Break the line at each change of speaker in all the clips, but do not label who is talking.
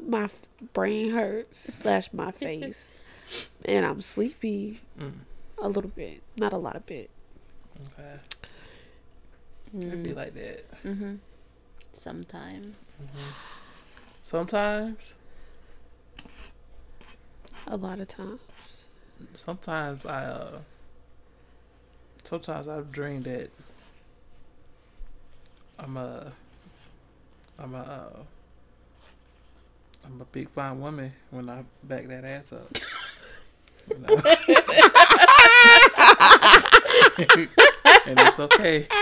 my f- brain hurts slash my face, and I'm sleepy
Mm.
a little bit, not a lot of bit.
Okay. It'd be like that.
Mm-hmm. Sometimes.
Sometimes,
A lot of times.
sometimes I, uh, sometimes I've dreamed that I'm a, I'm a, uh, I'm a big fine woman when I back that ass up. You know? and it's okay.
Fuck.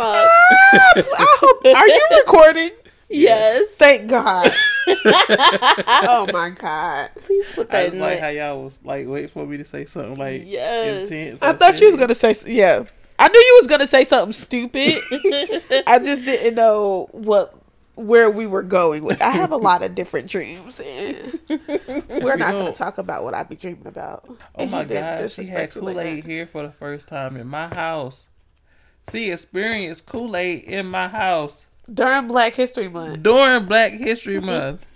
I hope, are you recording?
yes.
Thank God. oh my God.
Please put
I
that
just
in
like
it.
how y'all was like wait for me to say something like
Yes.
intense.
I
or
thought you was gonna say yeah. I knew you was gonna say something stupid. I just didn't know what where we were going with. I have a lot of different dreams, we're not gonna talk about what I be dreaming about.
Oh
And
my
you didn't
god, she had Kool Aid
that.
here for the first time in my house. She experienced Kool Aid in my house
during Black History Month.
during Black History mm-hmm. Month.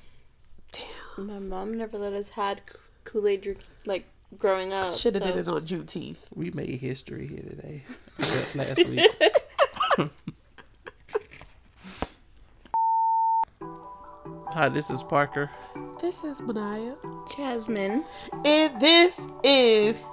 Damn.
My mom never let us had Kool Aid drink like growing up.
Should have
so-
did it on Juneteenth.
We made history here today. Last week. Hi, this is Parker.
This is Manaya,
Jasmine.
and this is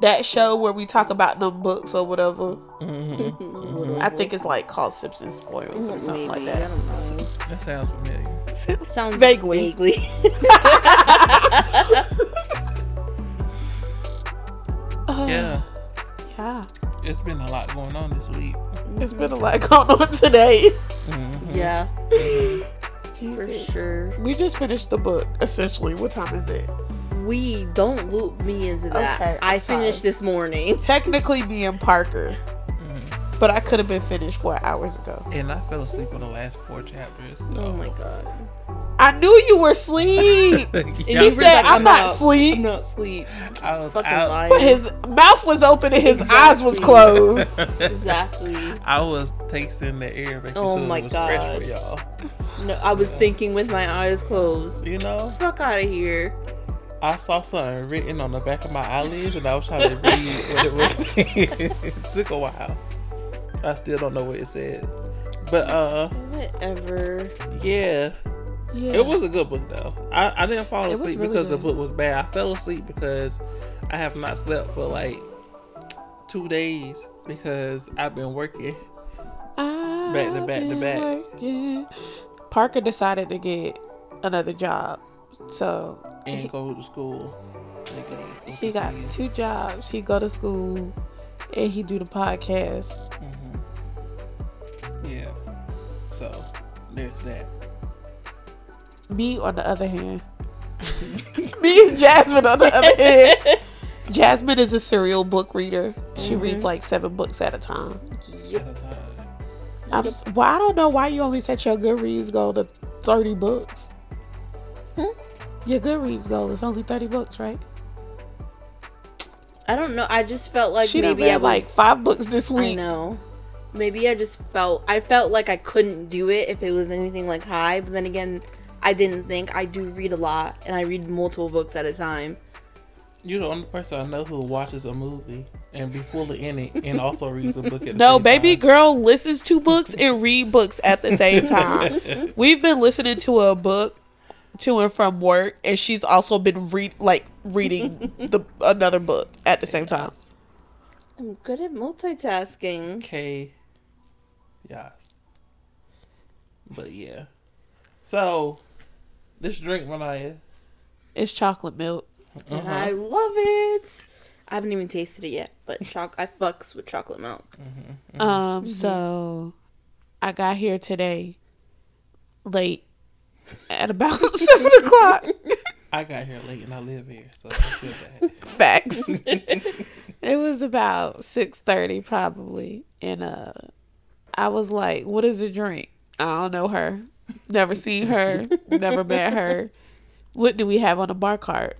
that show where we talk about the books or whatever. Mm-hmm. I think it's like called Sips 'N' Spoils or something like
Maybe, I
that.
don't know.
That sounds familiar.
Sounds
Vaguely.
Vaguely.
Uh,
Yeah,
yeah.
it's been a lot going on this week.
It's been a lot going on today. Mm-hmm.
yeah, mm-hmm.
For
sure.
We just finished the book, essentially. What time is it?
We don't loop me into that.
Okay,
I
sorry.
finished this morning.
Technically, me and Parker, but I could have been finished four hours ago.
And I fell asleep on the last four chapters. so-
Oh my god.
I knew you were asleep.
Yeah,
He
was
said,
like,
"I'm,
I'm
not
out.
asleep,"
I'm not asleep.
I was
Fucking
out.
lying.
but his mouth was open and his eyes was closed.
exactly.
I was tasting the air making
Oh
sure
my
it was fresh
God.
for y'all.
No, I was thinking with my eyes closed.
You know,
Fuck out of here.
I saw something written on the back of my eyelids, and I was trying to read what it was it took a while. I still don't know what it said, but uh,
Whatever.
yeah,
Yeah.
it was a good book though. I, I didn't fall asleep
really
because the book was bad. I fell asleep because I have not slept for like two days because I've been working. Back to back to back.
back. Parker decided to get another job, so
and go to school.
he got two jobs. He go to school and he do the podcast.
Yeah. So there's that.
Me, on the other hand, me and Jasmine, on the other hand, Jasmine is a serial book reader. She reads like seven books at a time.
At.
I'm, well, I don't know why you only set your Goodreads goal to 30 books. Hmm? Your Goodreads goal is only 30 books, right?
I don't know. I just felt like
she done
maybe I was,
like five books this
I
week.
know. Maybe I just felt I felt like I couldn't do it if it was anything like high, but then again, I didn't think I do read a lot and I read multiple books at a time.
You're the only person I know who watches a movie and be fully in it and also reads a book at the same time.
No, baby
time.
girl listens to books and read books at the same time. We've been listening to a book to and from work, and she's also been read like reading the another book at the same time.
I'm good at multitasking.
K. Yes. But yeah. So, this drink, Manaya.
It's chocolate milk.
And I love it. I haven't even tasted it yet, but choc I fucks with chocolate milk.
Um, so I got here today late at about seven o'clock.
I got here late and I live here, so I feel bad.
Facts. it was about six thirty probably, and uh, I was like, "What is a drink?" I don't know her. Never seen her. never met her. What do we have on the bar cart?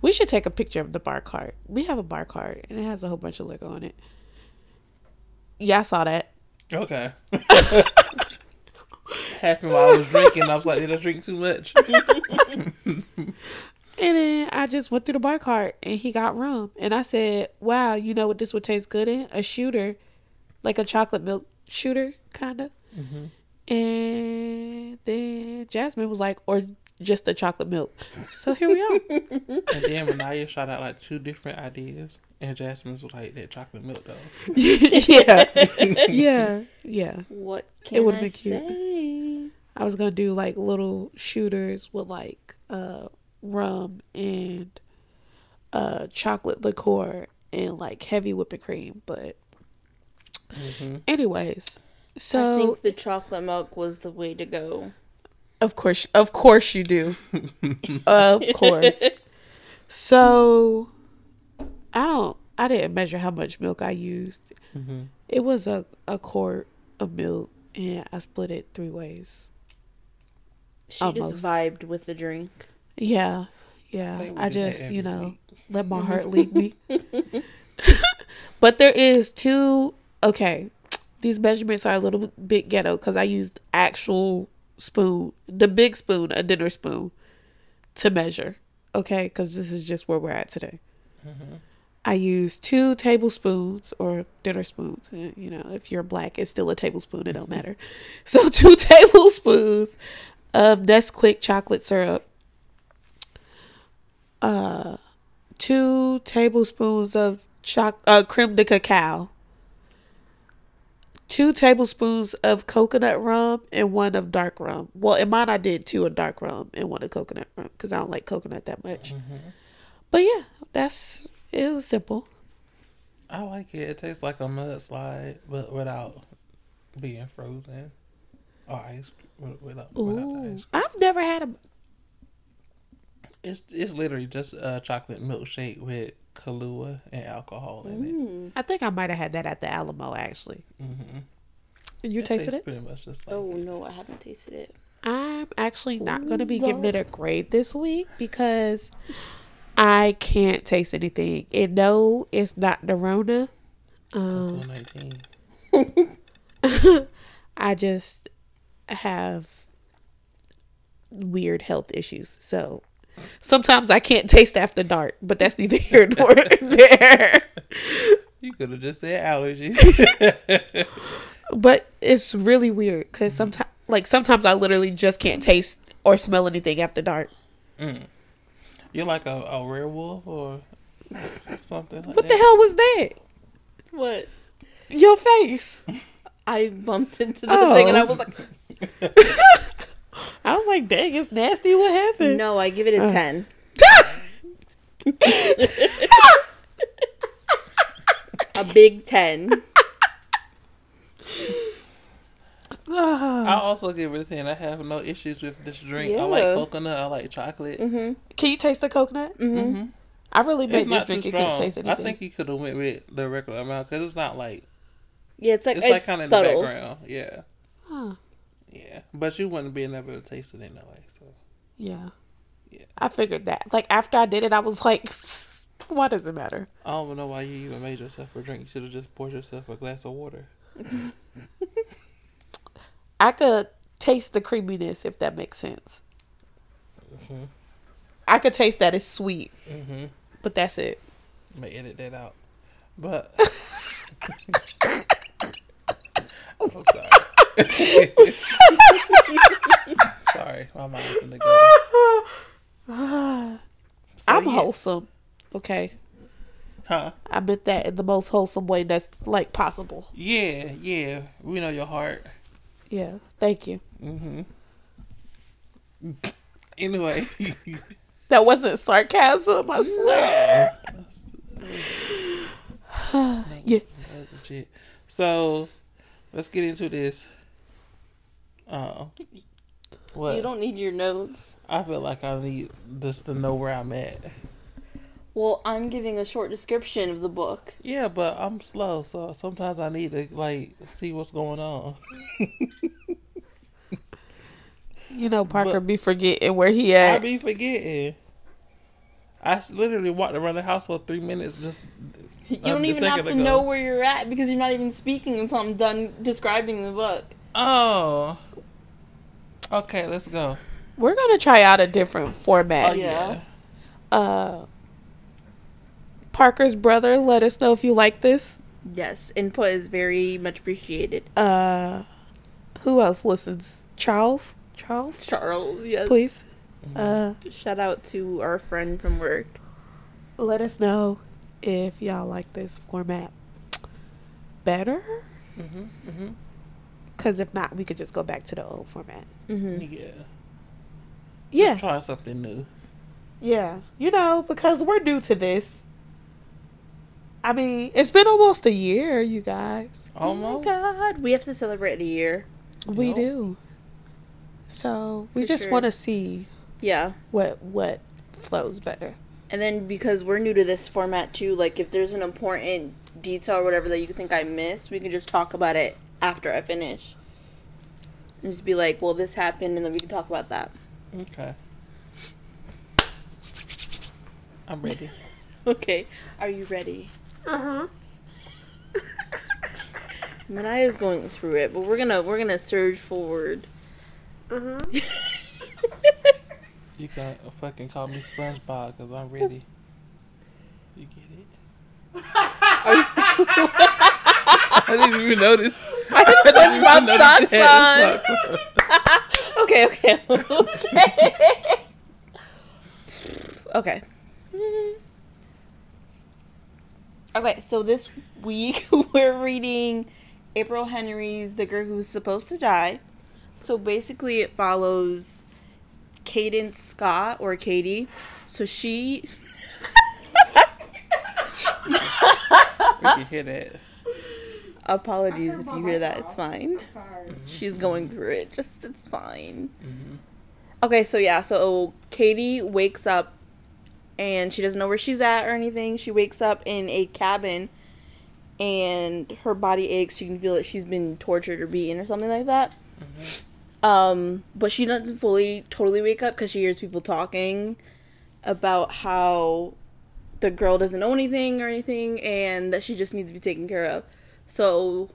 We should take a picture of the bar cart. We have a bar cart, and it has a whole bunch of liquor on it. Yeah, I saw that.
Okay. happened while I was drinking. I was like, did I drink too much?
And then I just went through the bar cart and he got rum. And I said, Wow, you know what this would taste good in? A shooter. Like a chocolate milk shooter, kind of. And then Jasmine was like, Or just the chocolate milk. So here we are.
And then Renaya shot out like two different ideas. And Jasmine's was like that chocolate milk though.
yeah. Yeah. Yeah.
What
It
can
would've
I
been cute.
say?
I was gonna do like little shooters with like uh rum and uh chocolate liqueur and like heavy whipping cream, but
Mm-hmm.
anyways. So I
think the chocolate milk was the way to go.
of course of course you do. of course. So I don't I didn't measure how much milk I used.
Mm-hmm.
It was a, a quart of milk and I split it three ways.
She
Almost.
just vibed with the drink.
Yeah, yeah. I just, you know,
week.
let my heart lead me. but there is two. Okay, these measurements are a little bit ghetto because I used actual spoon, the big spoon, a dinner spoon, to measure. Okay, because this is just where we're at today. I used two tablespoons or dinner spoons. Uh, You know, if you're black, it's still a tablespoon. It don't matter. So two tablespoons of Nesquik chocolate syrup uh two tablespoons of choc uh creme de cacao two tablespoons of coconut rum and one of dark rum well in mine i did two of dark rum and one of coconut rum because i don't like coconut that much mm-hmm. but yeah that's it was simple
I like it. It tastes like a mudslide, but without being frozen or ice with- without, without
Ooh,
ice.
i've never had a
It's it's literally just a chocolate milkshake with Kahlua and alcohol in it.
i think i might have had that at the alamo actually.
Mm-hmm.
you tasted it
Pretty much just like
Oh no, I haven't tasted it.
I'm actually not going to be giving it a grade this week because I can't taste anything. And no, it's not the Rona. Um,
19.
I just have weird health issues. So sometimes I can't taste after dark, but that's neither here nor there.
You could have just said allergies.
But it's really weird because mm. sometimes, like sometimes I literally just can't taste or smell anything after dark. Mm.
You're like a, a werewolf or something like
What
that.
the hell was that?
What?
Your face.
I bumped into the thing and I
Oh.
was like,
I was like, dang, it's nasty. What happened?
no, I give it a uh. ten. A big ten.
I also give it a 10. I have no issues with this drink. I like coconut. I like chocolate. Mm-hmm.
Can you taste the coconut?
Mm-hmm. mm-hmm.
I really made
It's
this drink. You couldn't
strong.
taste
I think you could have went with the regular amount because it's not like
Yeah, it's like
it's,
it's,
like kind of in the background. Yeah,
Huh.
Yeah. But you wouldn't be able to taste it anyway. So
Yeah.
Yeah.
I figured that. Like after I did it, I was like, why does it matter?
I don't even know why you even made yourself a drink. You should have just poured yourself a glass of water.
I could taste the creaminess if that makes sense. I could taste that it's sweet,
Mm-hmm.
but that's it.
I may edit that out. But I'm sorry. Sorry, my mind's in the gutter. So,
I'm
yeah.
wholesome. Okay.
Huh?
I meant that in the most wholesome way that's like possible.
Yeah, yeah. We know your heart.
Yeah. Thank you.
Mm-hmm. Anyway,
That wasn't sarcasm, I swear.
Legit. So let's get into this. Uh, what?
You don't need your notes.
I feel like I need just to know where I'm at.
Well, I'm giving a short description of the book.
Yeah, but I'm slow, so sometimes I need to like see what's going on.
You know, Parker
But-
be forgetting where he at.
I be forgetting. I literally walked around the house for three minutes. Just
You don't even have to
ago.
know where you're at because you're not even speaking until I'm done describing the book.
Oh, Okay, let's go.
We're gonna try out a different format.
Oh yeah.
Yeah.
Uh, Parker's brother, let us know if you like this.
Yes, input is very much appreciated.
Uh, who else listens? Charles. Charles,
Charles, yes.
please. Uh,
Shout out to our friend from work.
let us know if y'all like this format better.
Mm-hmm, mm-hmm.
Because if not, we could just go back to the old format.
hmm
Yeah.
Yeah,
Try something new.
yeah. You know, because we're new to this. I mean, it's been almost a year, you guys.
Oh
Almost.
my god, we have to celebrate a year.
We
Yep.
do. So we
For
just
sure.
want to see
Yeah.
what what flows better.
And then because we're new to this format too, like if there's an important detail or whatever that you think I missed, we can just talk about it after I finish. And just be like, well, this happened, and then we can talk about that.
Okay. I'm ready.
Okay. Are you ready?
Uh huh.
Manaya's going through it, but we're gonna we're gonna surge forward.
Uh huh.
You can fucking call me SpongeBob because I'm ready. You? I didn't even notice.
I have SpongeBob socks
you had socks on.
okay, okay, okay. okay. Okay, so this week we're reading April Henry's The Girl Who's Supposed to Die. So basically, it follows Cadence Scott or Katie. So she.
We can hear that.
Apologies if you hear that, it's fine.
Sorry.
She's going through it. Just it's fine. Okay, so yeah, so Katie wakes up and she doesn't know where she's at or anything. She wakes up in a cabin and her body aches. She can feel that she's been tortured or beaten or something like that. Um, but she doesn't fully totally wake up because she hears people talking about how the girl doesn't know anything or anything and that she just needs to be taken care of. So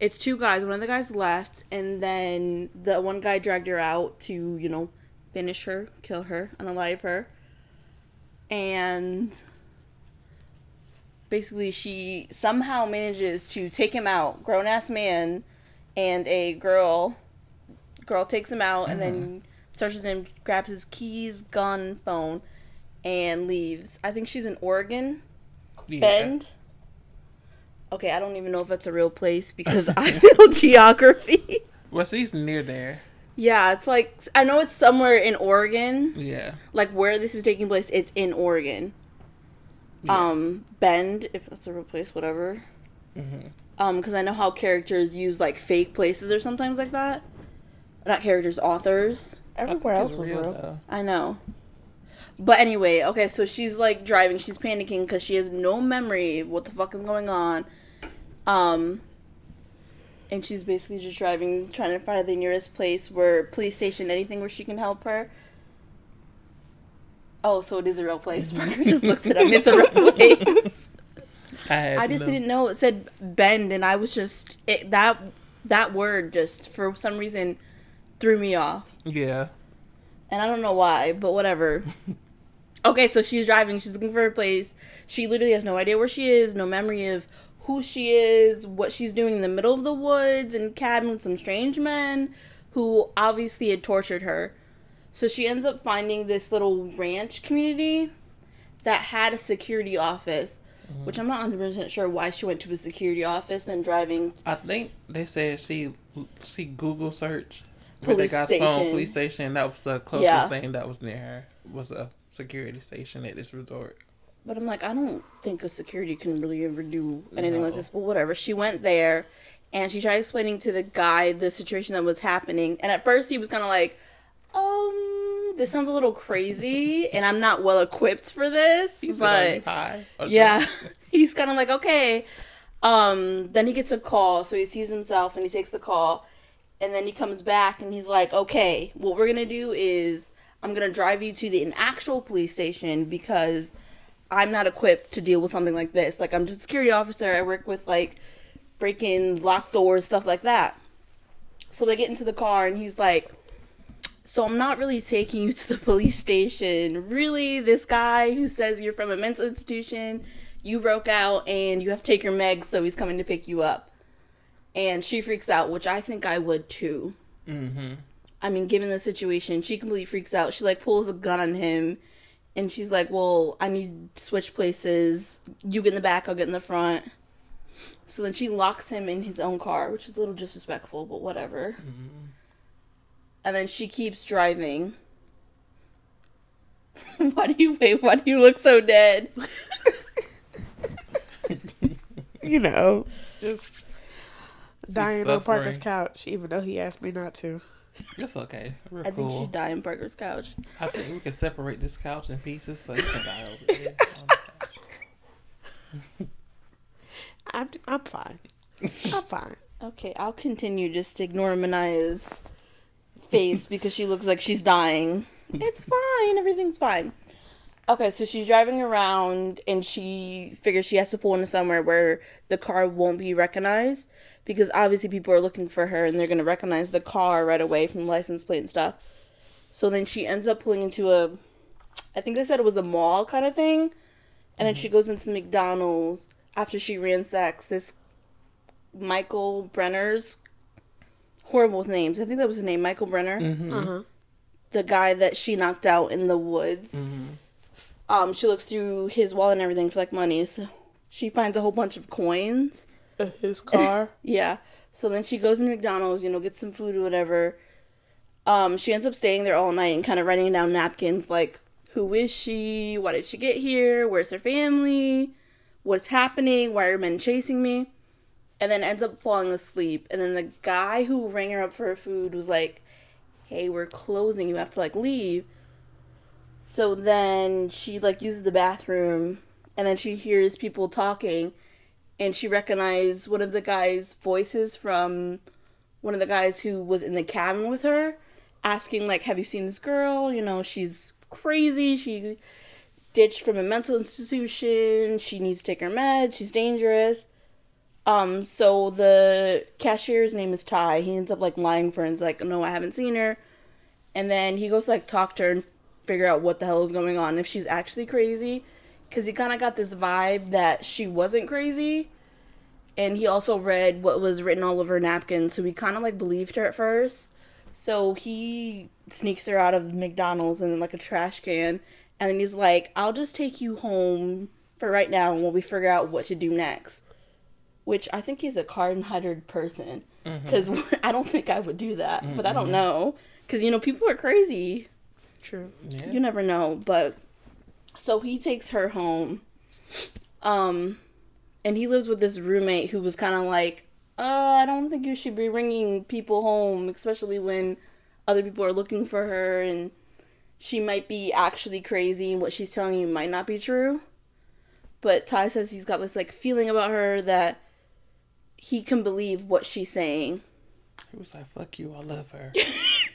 it's two guys. One of the guys left, and then the one guy dragged her out to, you know, finish her, kill her, unalive her. And basically, she somehow manages to take him out, grown ass man, and a girl. Girl takes him out and then mm-hmm. searches him, grabs his keys, gun, phone, and leaves. I think she's in Oregon.
Yeah.
Bend. Okay, I don't even know if that's a real place because I feel geography.
Well, she's near there.
Yeah, it's like I know it's somewhere in Oregon.
Yeah.
Like where this is taking place, it's in Oregon.
Yeah.
Um, Bend, if that's a real place, whatever.
Mhm.
Um, because I know how characters use like fake places or sometimes like that. Not characters, authors.
Everywhere else was
it's
real.
I know. But anyway, okay, so she's like driving, she's panicking because she has no memory of what the fuck is going on. Um and she's basically just driving, trying to find the nearest place where police station, anything where she can help her. Oh, so it is a real place. Parker just looks it up. It's a real place.
I,
I just
no-
didn't know it said bend, and I was just it, that that word just for some reason threw me off.
Yeah.
and I don't know why, but whatever. Okay, so she's driving. She's looking for a place. She literally has no idea where she is, no memory of who she is, what she's doing in the middle of the woods and cabin with some strange men who obviously had tortured her. So she ends up finding this little ranch community that had a security office, which I'm not 100% sure why she went to a security office and driving.
I think they said she she Google search where
Police
they got
station.
phone police station. That was the closest
Yeah.
thing that was near her was a security station at this resort.
But I'm like, I don't think a security can really ever do anything like this. But whatever. She went there and she tried explaining to the guy the situation that was happening. And at first he was kind of like, um, this sounds a little crazy and I'm not well equipped for this.
He said, "Are
but
high?" or
yeah, he's kind of like, okay. Um, then he gets a call. So he sees himself and he takes the call. And then he comes back and he's like, okay, what we're going to do is I'm going to drive you to the an actual police station because I'm not equipped to deal with something like this. Like, I'm just a security officer. I work with, like, breaking locked doors, stuff like that. So they get into the car and he's like, So I'm not really taking you to the police station. Really, this guy who says you're from a mental institution, you broke out and you have to take your meg, so he's coming to pick you up. And she freaks out, which I think I would too.
Mm-hmm.
I mean, given the situation, she completely freaks out. She like pulls a gun on him, and she's like, "Well, I need to switch places. You get in the back, I'll get in the front." So then she locks him in his own car, which is a little disrespectful, but whatever. Mm-hmm. And then she keeps driving. why do you wait? Why do you look so dead?
You know, just dying on Parker's couch, even though he asked me not to.
It's okay. We're
I think you should die on Parker's couch.
I think we can separate this couch in pieces so you can die over there.
I'm I'm fine. I'm fine.
Okay, I'll continue. Just ignore Manaya's face because she looks like she's dying. It's fine. Everything's fine. Okay, so she's driving around and she figures she has to pull into somewhere where the car won't be recognized because obviously people are looking for her and they're going to recognize the car right away from the license plate and stuff. So then she ends up pulling into a, I think they said it was a mall kind of thing. And then she goes into the McDonald's after she ransacks this Michael Brenner's horrible with names. I think that was his name, Michael Brenner,
Mm-hmm.
Uh huh.
the guy that she knocked out in the woods.
Mm-hmm.
Um, she looks through his wallet and everything for like money. So she finds a whole bunch of coins.
His car.
Yeah. So then she goes to McDonald's, you know, gets some food or whatever. Um, she ends up staying there all night and kind of writing down napkins like, who is she? Why did she get here? Where's her family? What's happening? Why are men chasing me? And then ends up falling asleep. And then the guy who rang her up for her food was like, hey, we're closing. You have to like leave. So then she like uses the bathroom and then she hears people talking and she recognized one of the guys' voices from one of the guys who was in the cabin with her, asking like, "Have you seen this girl? You know, she's crazy. She ditched from a mental institution. She needs to take her meds. She's dangerous." Um, so the cashier's name is Ty. He ends up like lying for her and is like, "No, I haven't seen her." And then he goes to like talk to her and figure out what the hell is going on if she's actually crazy. Because he kind of got this vibe that she wasn't crazy. And he also read what was written all over her napkin so he kind of like believed her at first. So he sneaks her out of mcdonald's in like a trash can and then he's like i'll just take you home for right now and while we figure out what to do next. Which i think he's a kind-hearted person. Mm-hmm. Because i don't think i would do that but i don't mm-hmm. know. Because you know people are crazy
True.
Yeah.
you never know but so he takes her home um and he lives with this roommate who was kind of like uh i don't think you should be bringing people home especially when other people are looking for her and she might be actually crazy and what she's telling you might not be true but ty says he's got this like feeling about her that he can believe what she's saying
He was like, "Fuck you, I love her."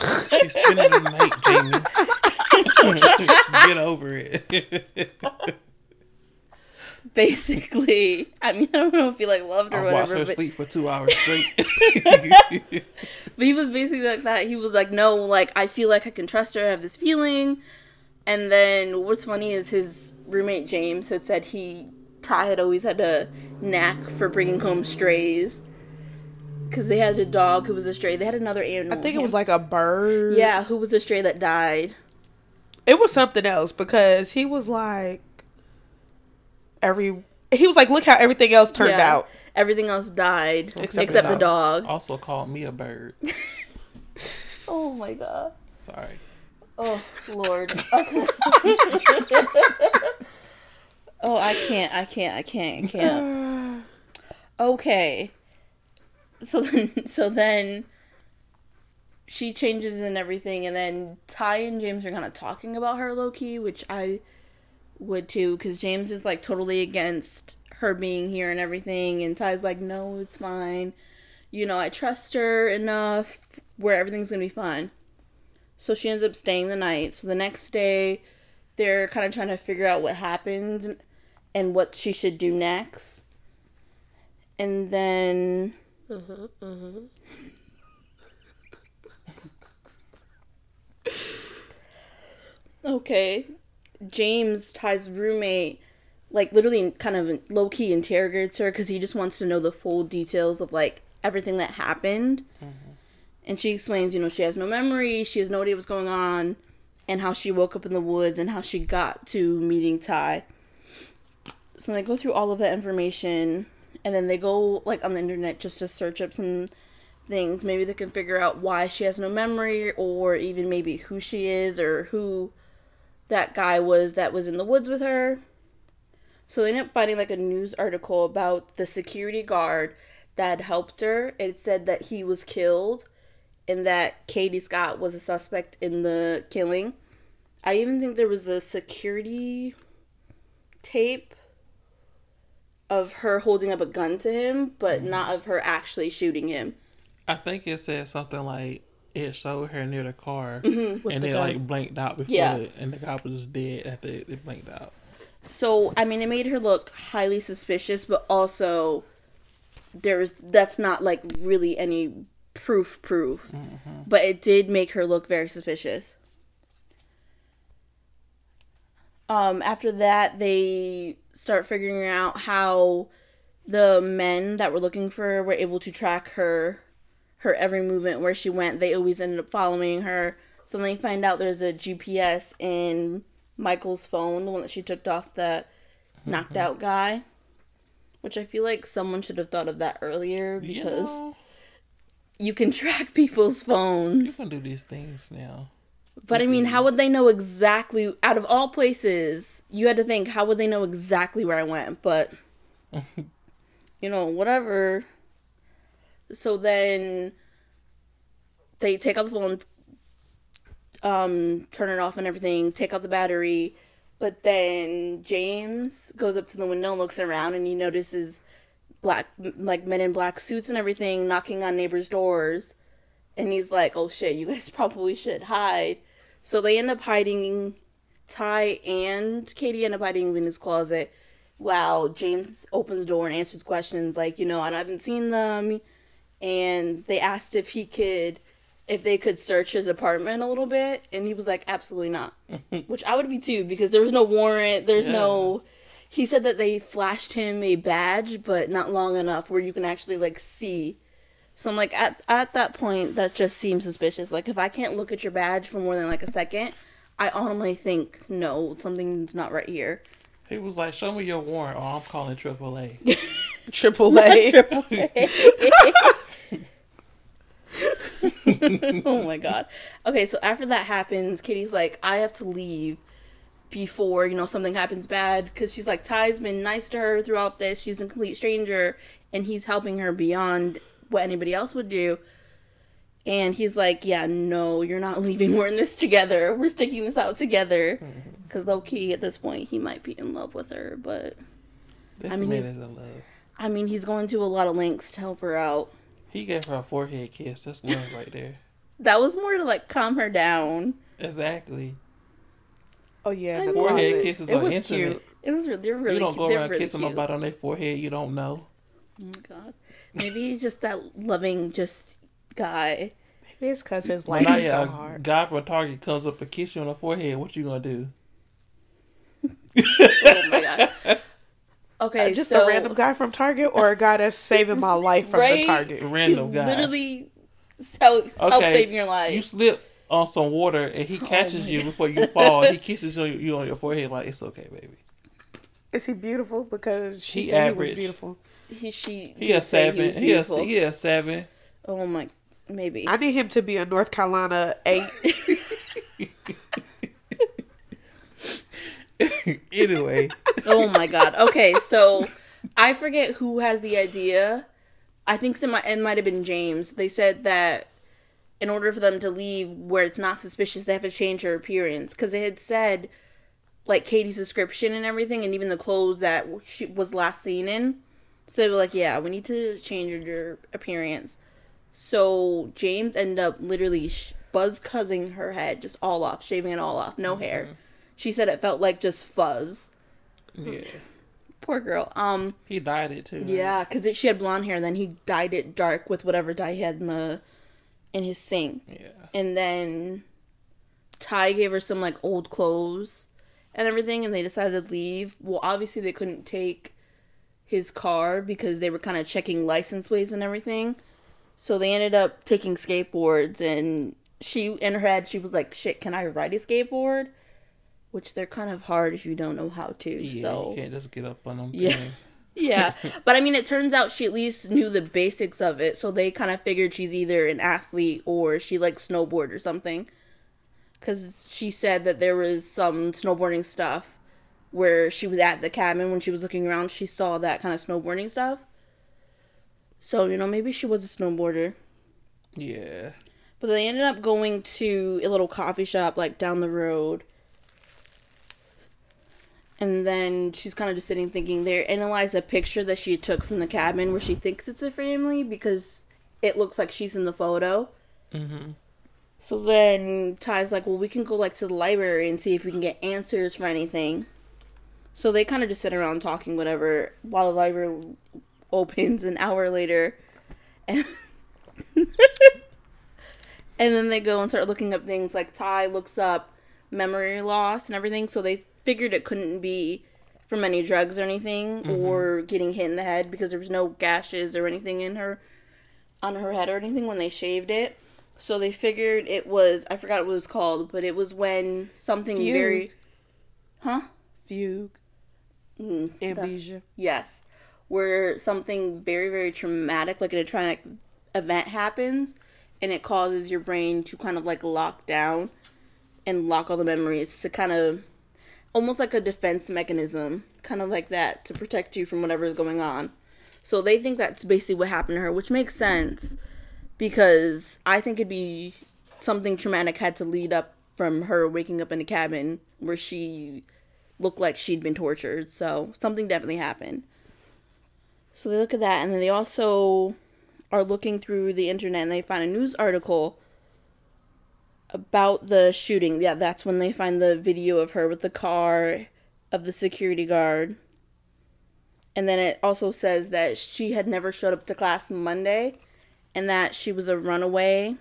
She's spending the night, Jamie. Get over it.
basically i mean i don't know if he like loved or
I watched
whatever
her
but
sleep for two hours straight.
But he was basically like that. He was like, no, like I feel like I can trust her. I have this feeling. And then what's funny is his roommate James had said he Ty had always had a knack for bringing home strays because they had a dog who was a stray. They had another animal.
I think it was like a bird.
yeah, who was a stray that died.
It was something else because he was like every he was like, look how everything else turned
Yeah.
out.
Everything else died
Except
except,
for the
the dog.
also called me a bird.
Oh my god.
Sorry.
Oh Lord. Oh, I can't. I can't. I can't. I can't. Okay. So then, so then, she changes and everything, and then Ty and James are kind of talking about her low key, which I would too, because James is like totally against her being here and everything, and Ty's like, no, it's fine. You know, I trust her enough where everything's gonna be fine. So she ends up staying the night. So the next day, they're kind of trying to figure out what happened and what she should do next. And then Mm-hmm, mm-hmm. Okay. James, Ty's roommate, like literally kind of low key interrogates her because he just wants to know the full details of like everything that happened. Mm-hmm. And she explains, you know, she has no memory, she has no idea what's going on, and how she woke up in the woods and how she got to meeting Ty. So they go through all of that information and then they go like on the internet just to search up some things. Maybe they can figure out why she has no memory or even maybe who she is or who that guy was that was in the woods with her. So they end up finding like a news article about the security guard that helped her. It said that he was killed and that Katie Scott was a suspect in the killing. I even think there was a security tape of her holding up a gun to him, but not of her actually shooting him.
I think it said something like it showed her near the car,
Mm-hmm.
and
the
it
gun.
like blanked out before,
Yeah.
it, and the guy was just dead after it, it blanked out.
So, I mean, it made her look highly suspicious, but also there's that's not like really any proof proof. But it did make her look very suspicious. Um after that they start figuring out how the men that were looking for her were able to track her her every movement where she went. They always ended up following her. So then they find out there's a GPS in Michael's phone, the one that she took off that knocked out guy. Which I feel like someone should have thought of that earlier
You
because
know,
you can track people's phones.
you can do these things now.
But I mean, how would they know exactly out of all places? You had to think how would they know exactly where I went, but you know, whatever. So then they take out the phone, um, turn it off and everything, take out the battery. But then James goes up to the window and looks around and he notices black, like men in black suits and everything knocking on neighbors' doors. And he's like, oh shit, you guys probably should hide. So they end up hiding, Ty and Katie end up hiding in his closet while James opens the door and answers questions like, you know, I haven't seen them. And they asked if he could, if they could search his apartment a little bit. And he was like, absolutely not. Which I would be too because there was no warrant. There's no. He said that they flashed him a badge, but not long enough where you can actually like see so I'm like, at at that point, that just seems suspicious. Like, if I can't look at your badge for more than like a second, I automatically think, no, something's not right here.
He was like, "Show me your warrant, or I'm calling AAA."
Triple A.
oh my god. Okay, so after that happens, Kitty's like, I have to leave before you know something happens bad because she's like, Ty's been nice to her throughout this. She's a complete stranger, and he's helping her beyond what anybody else would do. And he's like, Yeah, no, you're not leaving. We're in this together. We're sticking this out together. Mm-hmm. Because low key, at this point, he might be in love with her. But
This
I mean, he's-
is in love.
I mean, he's going to a lot of lengths to help her out.
He gave her a forehead kiss. That's love right there.
That was more to like calm her down.
Exactly.
Oh yeah, the.
Forehead
closet.
kisses
It
are
was
intimate.
cute.
It was re- they're really
you don't
cute.
go
they're
around
really
kissing
cute.
nobody on their forehead you don't know.
Oh my god. Maybe he's just that loving just guy.
Maybe it's because his life
I,
is so
uh,
hard.
guy from Target comes up and kiss you on the forehead, what you gonna do?
Oh my god. Okay,
Uh, just
so
a random guy from Target or a guy that's saving my life from
Right?
the Target.
A
he's
random guy.
literally help, help
Okay,
saving your life.
You slip on some water and he catches you before you fall. he kisses you, you on your forehead like it's okay, baby.
Is he beautiful? Because she
He
said he
average.
was beautiful.
He she
He
did
a
say
seven.
He was
He, a
beautiful.
he a seven.
oh my, maybe.
I need him to be a North Carolina eight.
anyway,
oh my god. Okay, so I forget who has the idea. I think it might, it might have been James. They said that in order for them to leave where it's not suspicious, they have to change her appearance because they had said like Katie's description and everything, and even the clothes that she was last seen in. So they were like, "Yeah, we need to change your appearance." So James ended up literally buzz cuzzing her head just all off, shaving it all off, no hair. She said it felt like just fuzz.
yeah,
Poor girl. Um.
he dyed it too.
Yeah, because she had blonde hair, and then he dyed it dark with whatever dye he had in the in his sink,
yeah.
and then Ty gave her some like old clothes and everything, and they decided to leave. Well, obviously they couldn't take his car because they were kind of checking license plates and everything. So they ended up taking skateboards, and she in her head she was like, "Shit, can I ride a skateboard?" Which they're kind of hard if you don't know how to.
Yeah,
so
you can't just get up on them
Yeah. yeah, but I mean, it turns out she at least knew the basics of it, so they kind of figured she's either an athlete or she likes snowboard or something. Because she said that there was some snowboarding stuff where she was at the cabin when she was looking around, she saw that kind of snowboarding stuff. So, you know, maybe she was a snowboarder.
Yeah.
But they ended up going to a little coffee shop like down the road. And then she's kind of just sitting thinking they analyze a picture that she took from the cabin where she thinks it's a family because it looks like she's in the photo.
Mm-hmm.
So then Ty's like, well, we can go like to the library and see if we can get answers for anything. So they kind of just sit around talking, whatever, while the library opens an hour later. And, and then they go and start looking up things like Ty looks up memory loss and everything. So they figured it couldn't be from any drugs or anything mm-hmm. or getting hit in the head because there was no gashes or anything in her on her head or anything when they shaved it. So they figured it was I forgot what it was called, but it was when something
Fugue.
very Huh?
Fugue,
Mm,
amnesia.
Yes. Where something very, very traumatic, like a traumatic event happens, and it causes your brain to kind of like lock down and lock all the memories to kind of almost like a defense mechanism, kind of like that to protect you from whatever is going on. So they think that's basically what happened to her, which makes sense because I think it'd be something traumatic had to lead up from her waking up in a cabin where she looked like she'd been tortured. So something definitely happened. So they look at that, and then they also are looking through the internet and they find a news article about the shooting. Yeah, that's when they find the video of her with the car of the security guard. And then it also says that she had never showed up to class Monday and that she was a runaway.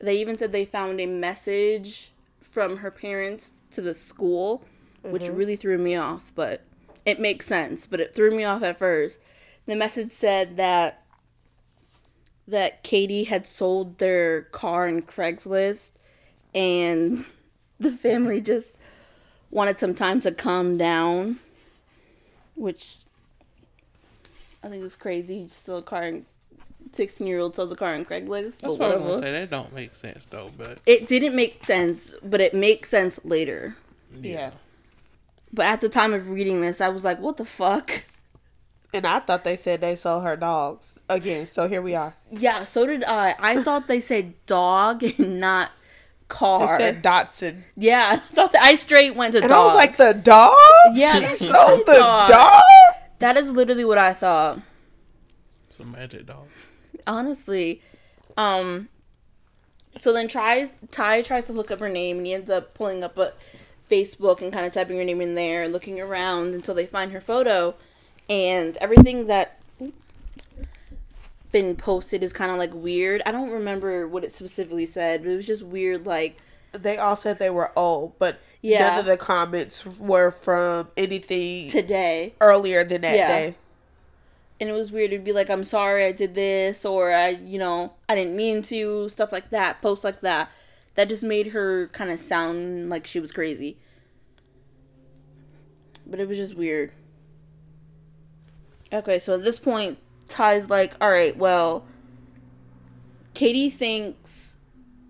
They even said they found a message from her parents to the school, which mm-hmm. really threw me off, but it makes sense, but it threw me off at first. The message said that that Katie had sold their car in Craigslist and the family just wanted some time to calm down, which I think is crazy. Still a car in 16 year old sells a car in Craigslist,
That's
but
what I was
whatever.
gonna say. That don't make sense though, but
It didn't make sense, but it makes sense later.
yeah.
But at the time of reading this, I was like, what the fuck?
And I thought they said they sold her dogs again. So here we are.
Yeah, so did I. I thought they said dog and not
They
car.
said Dotson,
yeah, I thought that I straight went to
and
dog.
I was like, the dog.
Yeah,
she
that's
sold
the
the
dog.
dog.
that is literally what I thought.
It's a magic dog.
Honestly. Um so then tries Ty tries to look up her name and he ends up pulling up a Facebook and kind of typing her name in there looking around until they find her photo and everything that been posted is kind of like weird. I don't remember what it specifically said, but it was just weird like
They all said they were old, but
Yeah.
none of the comments were from anything
today.
earlier than that
Yeah.
day.
and it was weird to be like i'm sorry i did this or i you know i didn't mean to stuff like that posts like that that just made her kind of sound like she was crazy but it was just weird okay so at this point ty's like all right well katie thinks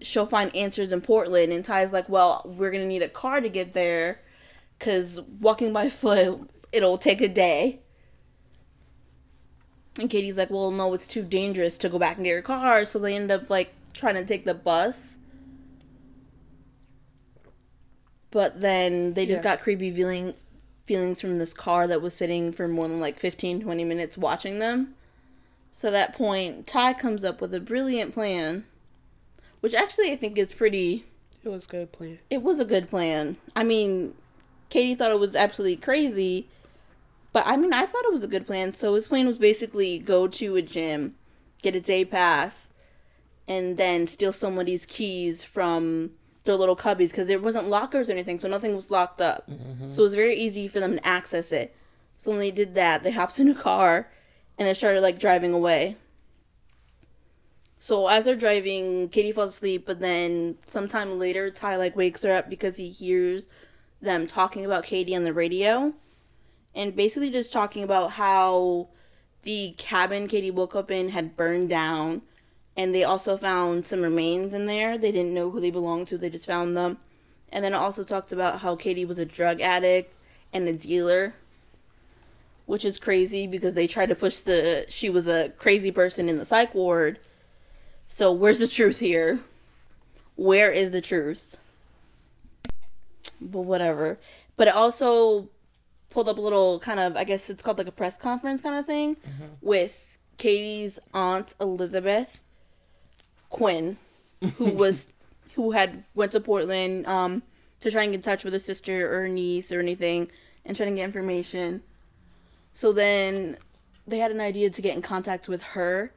she'll find answers in portland and ty's like well we're gonna need a car to get there because walking by foot it'll take a day and Katie's like, well, no, it's too dangerous to go back and get your car. So they end up like trying to take the bus. But then they just
Yeah.
got creepy feeling feelings from this car that was sitting for more than like 15, 20 minutes watching them. So at that point, Ty comes up with a brilliant plan, which actually I think is pretty.
It was a good plan.
It was a good plan. I mean, Katie thought it was absolutely crazy, but I mean, I thought it was a good plan. So his plan was basically go to a gym, get a day pass, and then steal somebody's keys from their little cubbies because there wasn't lockers or anything, so nothing was locked up. Mm-hmm. So it was very easy for them to access it. So when they did that, they hopped in a car and they started like driving away. So as they're driving, Katie falls asleep, but then sometime later, Ty like wakes her up because he hears them talking about Katie on the radio, and basically just talking about how the cabin Katie woke up in had burned down, and they also found some remains in there. They didn't know who they belonged to; they just found them. And then it also talked about how Katie was a drug addict and a dealer, which is crazy because they tried to push the she was a crazy person in the psych ward. So where's the truth here? Where is the truth? But whatever. But it also pulled up a little kind of I guess it's called like a press conference kind of thing mm-hmm. with Katie's aunt Elizabeth Quinn, who was who had went to Portland um to try and get in touch with her sister or her niece or anything and trying to get information. So then they had an idea to get in contact with her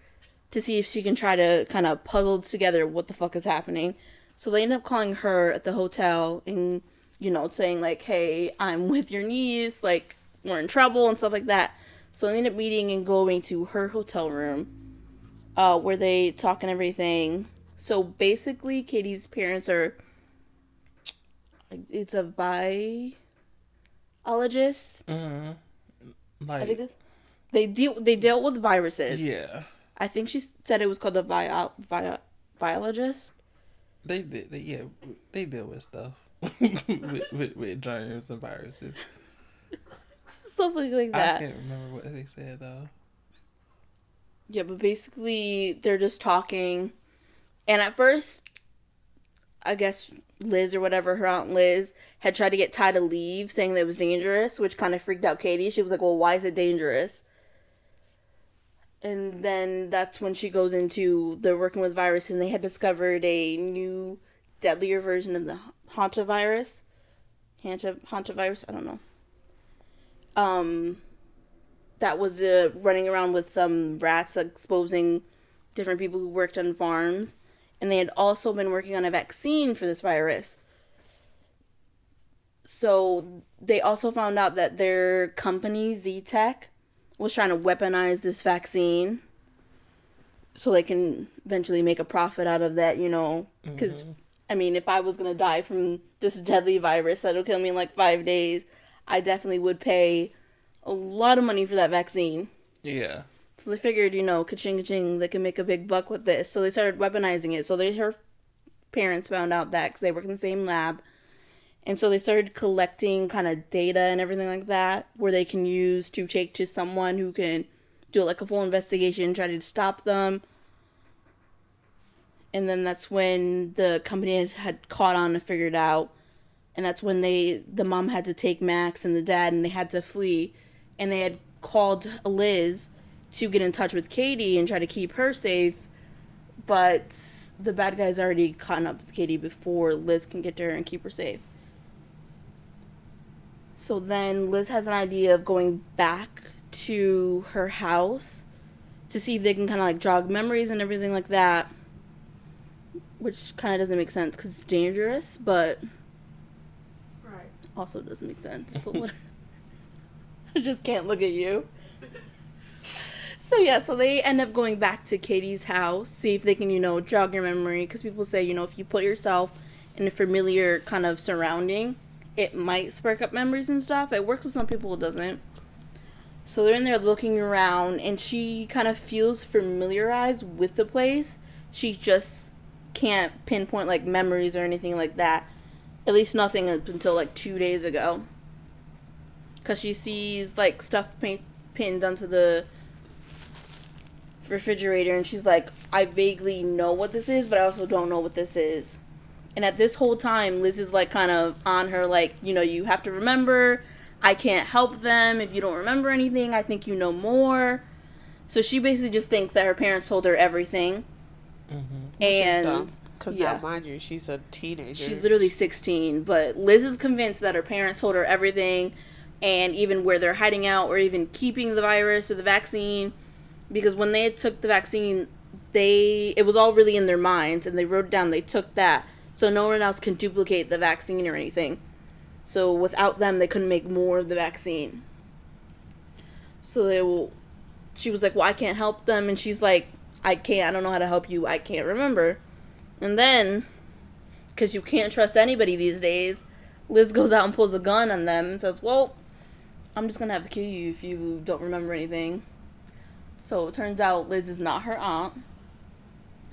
to see if she can try to kind of puzzle together what the fuck is happening. So they end up calling her at the hotel and, you know, saying, like, hey, I'm with your niece, like, we're in trouble and stuff like that. So they end up meeting and going to her hotel room uh, where they talk and everything. So basically, Katie's parents are. It's a biologist.
Mm-hmm.
I think they deal they dealt with viruses.
yeah,
I think she said it was called a bio, bio, biologist.
they, they, they yeah they deal with stuff with, with with germs and viruses.
Something like that.
I can't remember what they said though.
Yeah, but basically they're just talking. And at first, I guess Liz or whatever, her aunt Liz, had tried to get Ty to leave, saying that it was dangerous, which kind of freaked out Katie. She was like, Well, why is it dangerous? And then that's when she goes into they're working with virus and they had discovered a new deadlier version of the hantavirus. Hanta hantavirus, I don't know. Um that was uh, running around with some rats exposing different people who worked on farms. And they had also been working on a vaccine for this virus. So they also found out that their company z-tech was trying to weaponize this vaccine so they can eventually make a profit out of that you know? Because i mean if i was going to die from this deadly virus that'll kill me in like five days i definitely would pay a lot of money for that vaccine.
Yeah,
So they figured, you know, ka-ching, ka-ching, they can make a big buck with this. So they started weaponizing it. So they, her parents found out that because they work in the same lab. And so they started collecting kind of data and everything like that, where they can use to take to someone who can do like a full investigation, try to stop them. And then that's when the company had, had caught on and figured out. And that's when they, the mom had to take Max and the dad, and they had to flee. And they had called Liz to get in touch with Katie and try to keep her safe. But the bad guys already caught up with Katie before Liz can get to her and keep her safe. So then Liz has an idea of going back to her house to see if they can kind of like jog memories and everything like that. Which kind of doesn't make sense because it's dangerous, but
Right.
also doesn't make sense. But what? I just can't look at you. So yeah, so they end up going back to Katie's house, see if they can, you know, jog your memory. Because people say, you know, if you put yourself in a familiar kind of surrounding, it might spark up memories and stuff. It works with some people, it doesn't. So they're in there looking around, and she kind of feels familiarized with the place. She just can't pinpoint like memories or anything like that. At least nothing up until like two days ago. Because she sees like stuff paint, pinned onto the refrigerator, and she's like, I vaguely know what this is, but I also don't know what this is. And at this whole time, Liz is like kind of on her, like, you know, you have to remember. I can't help them if you don't remember anything. I think you know more. So she basically just thinks that her parents told her everything. mm-hmm. And
because
yeah.
now, mind you, she's a teenager.
She's literally 16, but Liz is convinced that her parents told her everything and even where they're hiding out or even keeping the virus or the vaccine because when they took the vaccine, they it was all really in their minds and they wrote it down they took that So no one else can duplicate the vaccine or anything. So without them, they couldn't make more of the vaccine. So they will. She was like, "Well, I can't help them," and she's like, "I can't. I don't know how to help you. I can't remember." And then, because you can't trust anybody these days, Liz goes out and pulls a gun on them and says, "Well, I'm just gonna have to kill you if you don't remember anything." So it turns out Liz is not her aunt.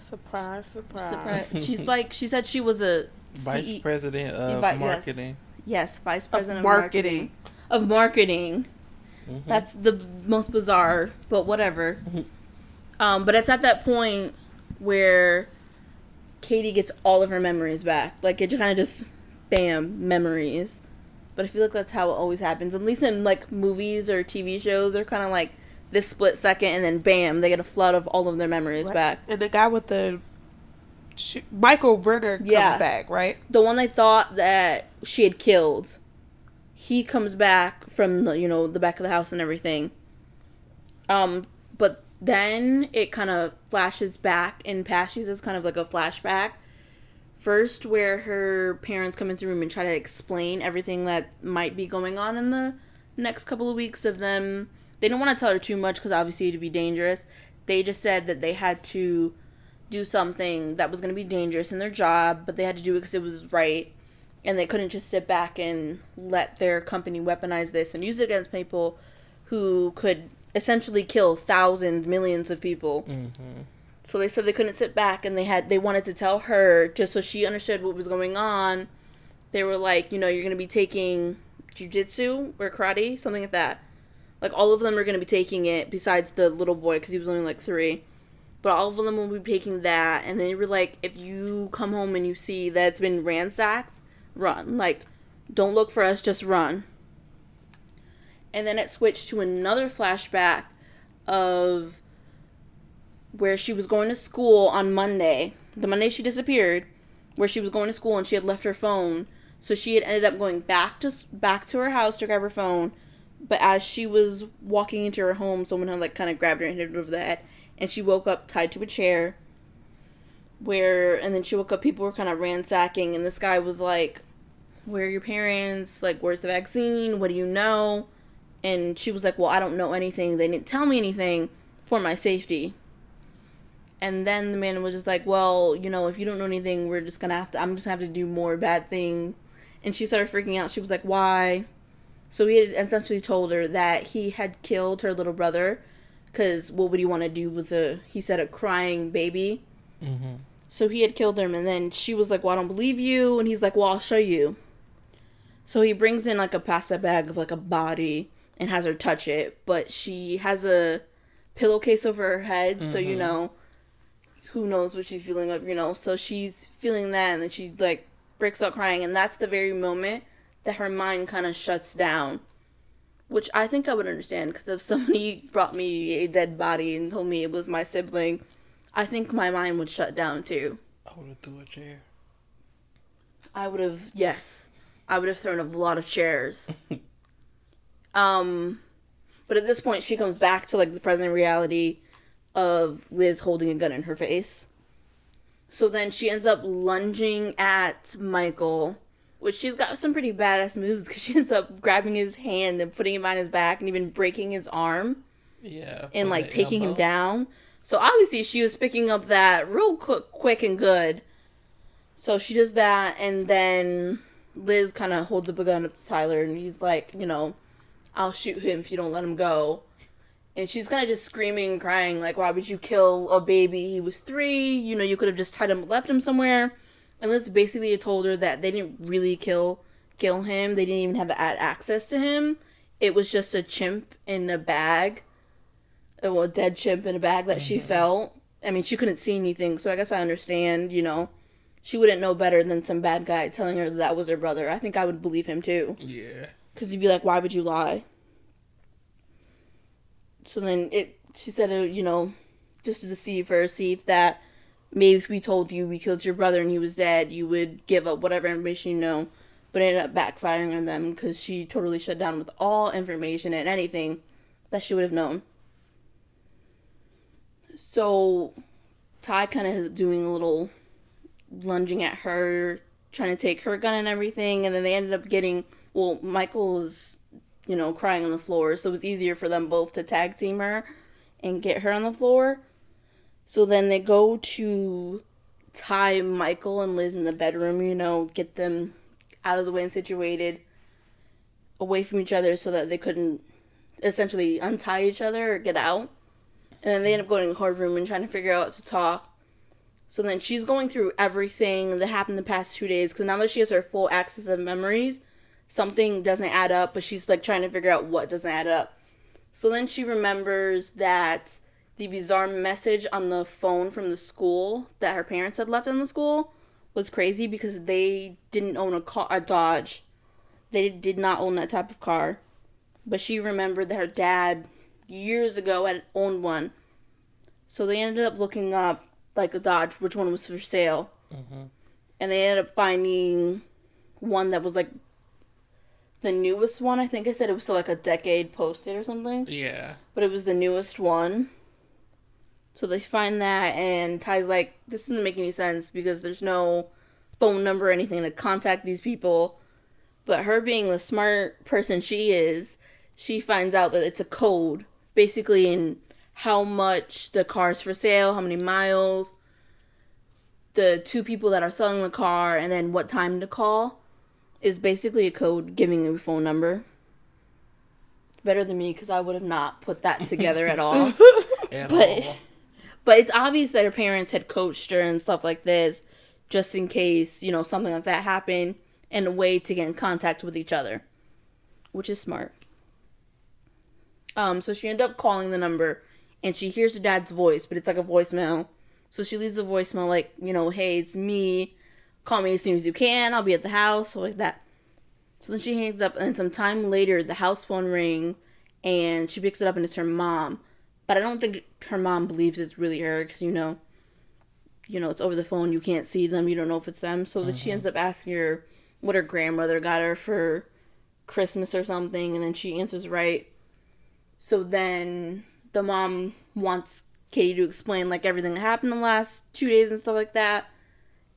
Surprise, surprise.
Surprise. She's like she said she was a
Vice
CE
president of
Vi-
marketing.
Yes, vice president of
marketing.
marketing. Of marketing.
Mhm.
That's the most bizarre, but whatever.
Mhm.
Um, but it's at that point where Katie gets all of her memories back. Like it kind of just, bam, memories. But I feel like that's how it always happens. At least in like movies or TV shows, they're kind of like this split second, and then bam, they get a flood of all of their memories
Right.
back.
And the guy with the sh- Michael Brenner comes
Yeah.
back, right?
the one they thought that she had killed he comes back from the you know the back of the house and everything um but then it kind of flashes back and passes as kind of like a flashback first where her parents come into the room and try to explain everything that might be going on in the next couple of weeks of them they don't want to tell her too much because obviously it'd be dangerous they just said that they had to do something that was going to be dangerous in their job, but they had to do it because it was right. And they couldn't just sit back and let their company weaponize this and use it against people who could essentially kill thousands, millions of people.
Mm-hmm.
So they said they couldn't sit back and they had they wanted to tell her just so she understood what was going on. They were like, you know, you're going to be taking jujitsu or karate, something like that. Like all of them are going to be taking it besides the little boy because he was only like 3 but all of them will be taking that and they were like if you come home and you see that it's been ransacked run like don't look for us just run and then it switched to another flashback of where she was going to school on monday. The monday she disappeared where she was going to school and she had left her phone. So she had ended up going back to back to her house to grab her phone. But as she was walking into her home someone had like kind of grabbed her and hit her over the head. And she woke up tied to a chair where and then she woke up people were kind of ransacking and this guy was like where are your parents? Like where's the vaccine? What do you know? And she was like well i don't know anything. They didn't tell me anything for my safety and then the man was just like well you know if you don't know anything we're just gonna have to i'm just gonna have to do more bad thing. And she started freaking out. She was like why? So he had essentially told her that he had killed her little brother because what would he want to do with a he said a crying baby.
Mm-hmm.
so he had killed him and then she was like well i don't believe you. And he's like well i'll show you. So he brings in like a pasta bag of like a body and has her touch it. But she has a pillowcase over her head so you
Mhm.
know who knows what she's feeling up you know so she's feeling that and then she like breaks out crying and that's the very moment that her mind kind of shuts down which I think I would understand because if somebody brought me a dead body and told me it was my sibling, I think my mind would shut down too.
I would have threw a chair.
I would have yes, I would have thrown a lot of chairs. um, but at this point, she comes back to like the present reality of Liz holding a gun in her face. So then she ends up lunging at Michael, which she's got some pretty badass moves because she ends up grabbing his hand and putting him on his back and even breaking his arm
Yeah.
and like taking him down. So obviously she was picking up that real quick, quick and good. So she does that, and then Liz kind of holds up a gun up to Tyler, and he's like, you know, I'll shoot him if you don't let him go. And she's kind of just screaming, and crying, like, why would you kill a baby? He was three. You know, you could have just tied him, left him somewhere. And Liz basically told her that they didn't really kill kill him. They didn't even have a- access to him. It was just a chimp in a bag uh, a well, dead chimp in a bag that she mm-hmm. felt. I mean, she couldn't see anything, so I guess I understand, you know. She wouldn't know better than some bad guy telling her that, that was her brother. I think I would believe him too.
Yeah.
Because he'd be like, why would you lie? So then it, she said, uh, you know, just to deceive her, see if that, maybe if we told you we killed your brother and he was dead, you would give up whatever information you know. But it ended up backfiring on them because she totally shut down with all information and anything that she would have known. So Ty kind of doing a little lunging at her, trying to take her gun and everything, and then they ended up getting well, Michael's you know, crying on the floor, so it was easier for them both to tag team her and get her on the floor. So then they go to tie Michael and Liz in the bedroom, you know, get them out of the way and situated away from each other so that they couldn't essentially untie each other or get out. And then they end up going to the courtroom and trying to figure out to talk. So then she's going through everything that happened the past two days because now that she has her full access of memories, something doesn't add up, but she's like trying to figure out what doesn't add up. So then she remembers that the bizarre message on the phone from the school that her parents had left in the school was crazy because they didn't own a car, a Dodge. They did not own that type of car. But she remembered that her dad years ago had owned one. So they ended up looking up like a Dodge, which one was for sale. Mm-hmm. And they ended up finding one that was like the newest one. I think I said it was still like a decade posted or something.
Yeah.
But it was the newest one. So they find that, and Ty's like, this doesn't make any sense because there's no phone number or anything to contact these people. But her being the smart person she is, she finds out that it's a code, basically in how much the car's for sale, how many miles, the two people that are selling the car, and then what time to call is basically a code giving you a phone number. Better than me because I would have not put that together at all.
At
But-
all.
But it's obvious that her parents had coached her and stuff like this, just in case, you know, something like that happened, and a way to get in contact with each other, which is smart. Um, so she ended up calling the number, and she hears her dad's voice, but it's like a voicemail. So she leaves a voicemail like, you know, hey, it's me. Call me as soon as you can. I'll be at the house, so like that. So then she hangs up, and some time later, the house phone rings, and she picks it up, and it's her mom. But I don't think her mom believes it's really her because you know, you know, it's over the phone. You can't see them. You don't know if it's them. So then she ends mm-hmm. up asking her what her grandmother got her for Christmas or something, and then she answers right. So then the mom wants Katie to explain like everything that happened the last two days and stuff like that,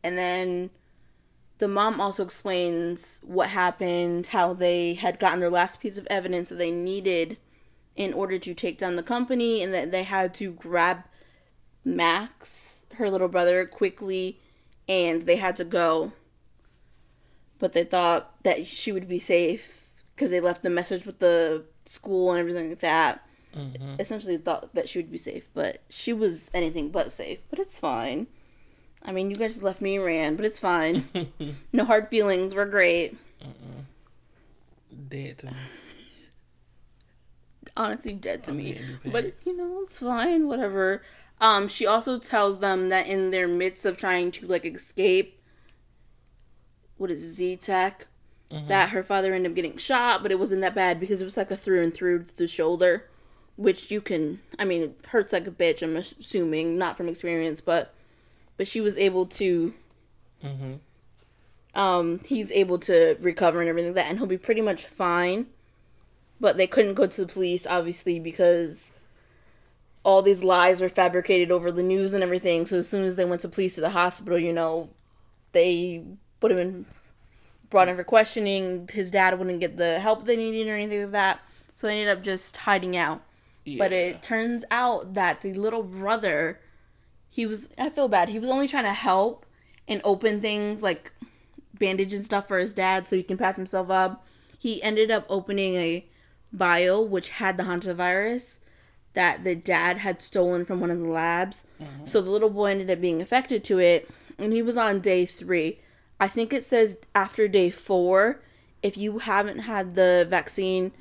and then the mom also explains what happened, how they had gotten their last piece of evidence that they needed in order to take down the company and that they had to grab Max, her little brother, quickly and they had to go. But they thought that she would be safe because they left the message with the school and everything like that. Mm-hmm. Essentially thought that she would be safe, but she was anything but safe. But it's fine. I mean, you guys left me and ran, but it's fine. no hard feelings. We're great. Uh-uh.
Dead to me.
honestly dead to me.
getting your
But you know, it's fine, whatever. Um, she also tells them that in their midst of trying to like escape what is Z Tech, that her father ended up getting shot, but it wasn't that bad because it was like a through and through to the shoulder. Which you can I mean it hurts like a bitch, I'm assuming, not from experience, but but she was able to um he's able to recover and everything like that and he'll be pretty much fine. But they couldn't go to the police obviously because all these lies were fabricated over the news and everything. So as soon as they went to police to the hospital you know they would have been brought in for questioning. His dad wouldn't get the help they needed or anything like that. So they ended up just hiding out. But it turns out that the little brother he was i feel bad. He was only trying to help and open things like bandage and stuff for his dad so he can patch himself up. He ended up opening a vial which had the hantavirus that the dad had stolen from one of the labs. So the little boy ended up being affected to it and he was on day three. I think it says after day four if you haven't had the vaccine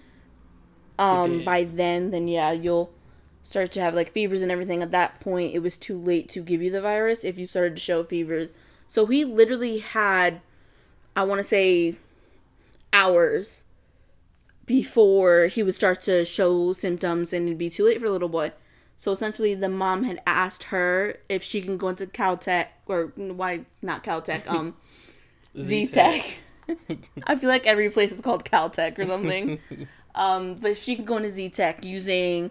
um by then then yeah you'll start to have like fevers and everything at that point it was too late to give you the virus if you started to show fevers. So he literally had i want to say hours before he would start to show symptoms and it'd be too late for the little boy. So essentially the mom had asked her if she can go into caltech or why not caltech um z-tech. I feel like every place is called caltech or something. Um but she can go into z-tech using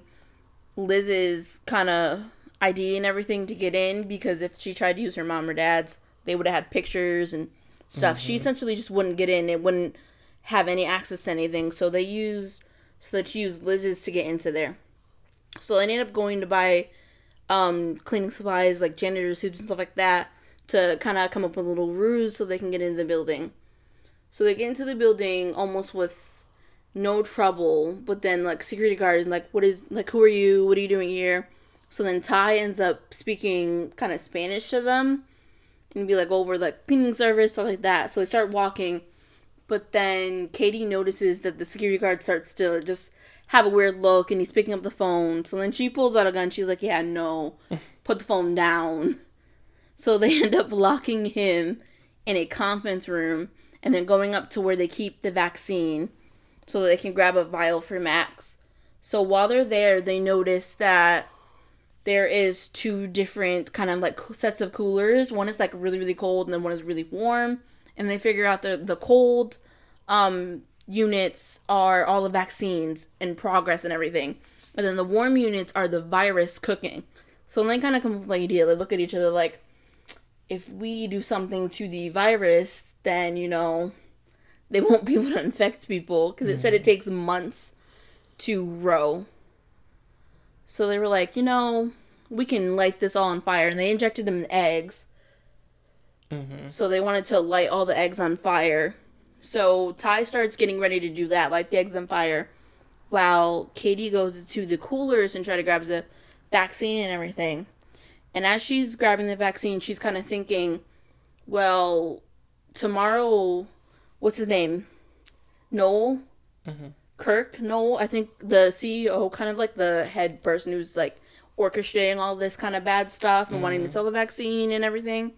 Liz's kind of ID and everything to get in because if she tried to use her mom or dad's, they would have had pictures and stuff. She essentially just wouldn't get in. It wouldn't have any access to anything. So they used so that she used Liz's to get into there. So they ended up going to buy um, cleaning supplies like janitor suits and stuff like that to kind of come up with a little ruse so they can get into the building. So they get into the building almost with no trouble, but then like security guards and like what is like who are you? What are you doing here? So then Ty ends up speaking kind of Spanish to them and be like over like cleaning service stuff like that. So they start walking, but then Katie notices that the security guard starts to just have a weird look and he's picking up the phone. So then she pulls out a gun. She's like, "Yeah, no, put the phone down." So they end up locking him in a conference room and then going up to where they keep the vaccine so they can grab a vial for Max. So while they're there, they notice that there is two different kind of like sets of coolers. One is like really really cold and then one is really warm. And they figure out the the cold um units are all the vaccines in progress and everything. And then the warm units are the virus cooking. So they kind of come up with the idea. They look at each other like, if we do something to the virus, then you know they won't be able to infect people because it said it mm. takes months to grow. So they were like, you know, we can light this all on fire, and they injected them in eggs. Mm-hmm. So they wanted to light all the eggs on fire. So Ty starts getting ready to do that, light the eggs on fire, while Katie goes to the coolers and try to grab the vaccine and everything. And as she's grabbing the vaccine, she's kind of thinking, well, tomorrow, what's his name? Noel? Kirk Noel, I think the CEO, kind of like the head person who's like orchestrating all this kind of bad stuff and wanting to sell the vaccine and everything.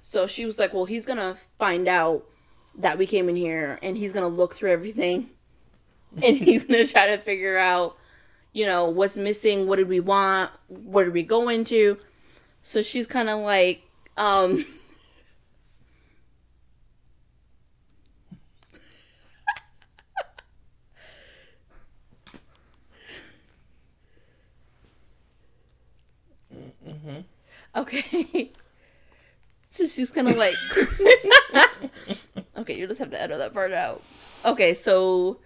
So she was like, well, he's going to find out that we came in here and he's going to look through everything and he's going to try to figure out, you know, what's missing, what did we want, where did we go into. So she's kind of like, um, okay. So she's kind of like, okay, you just have to edit that part out. Okay, so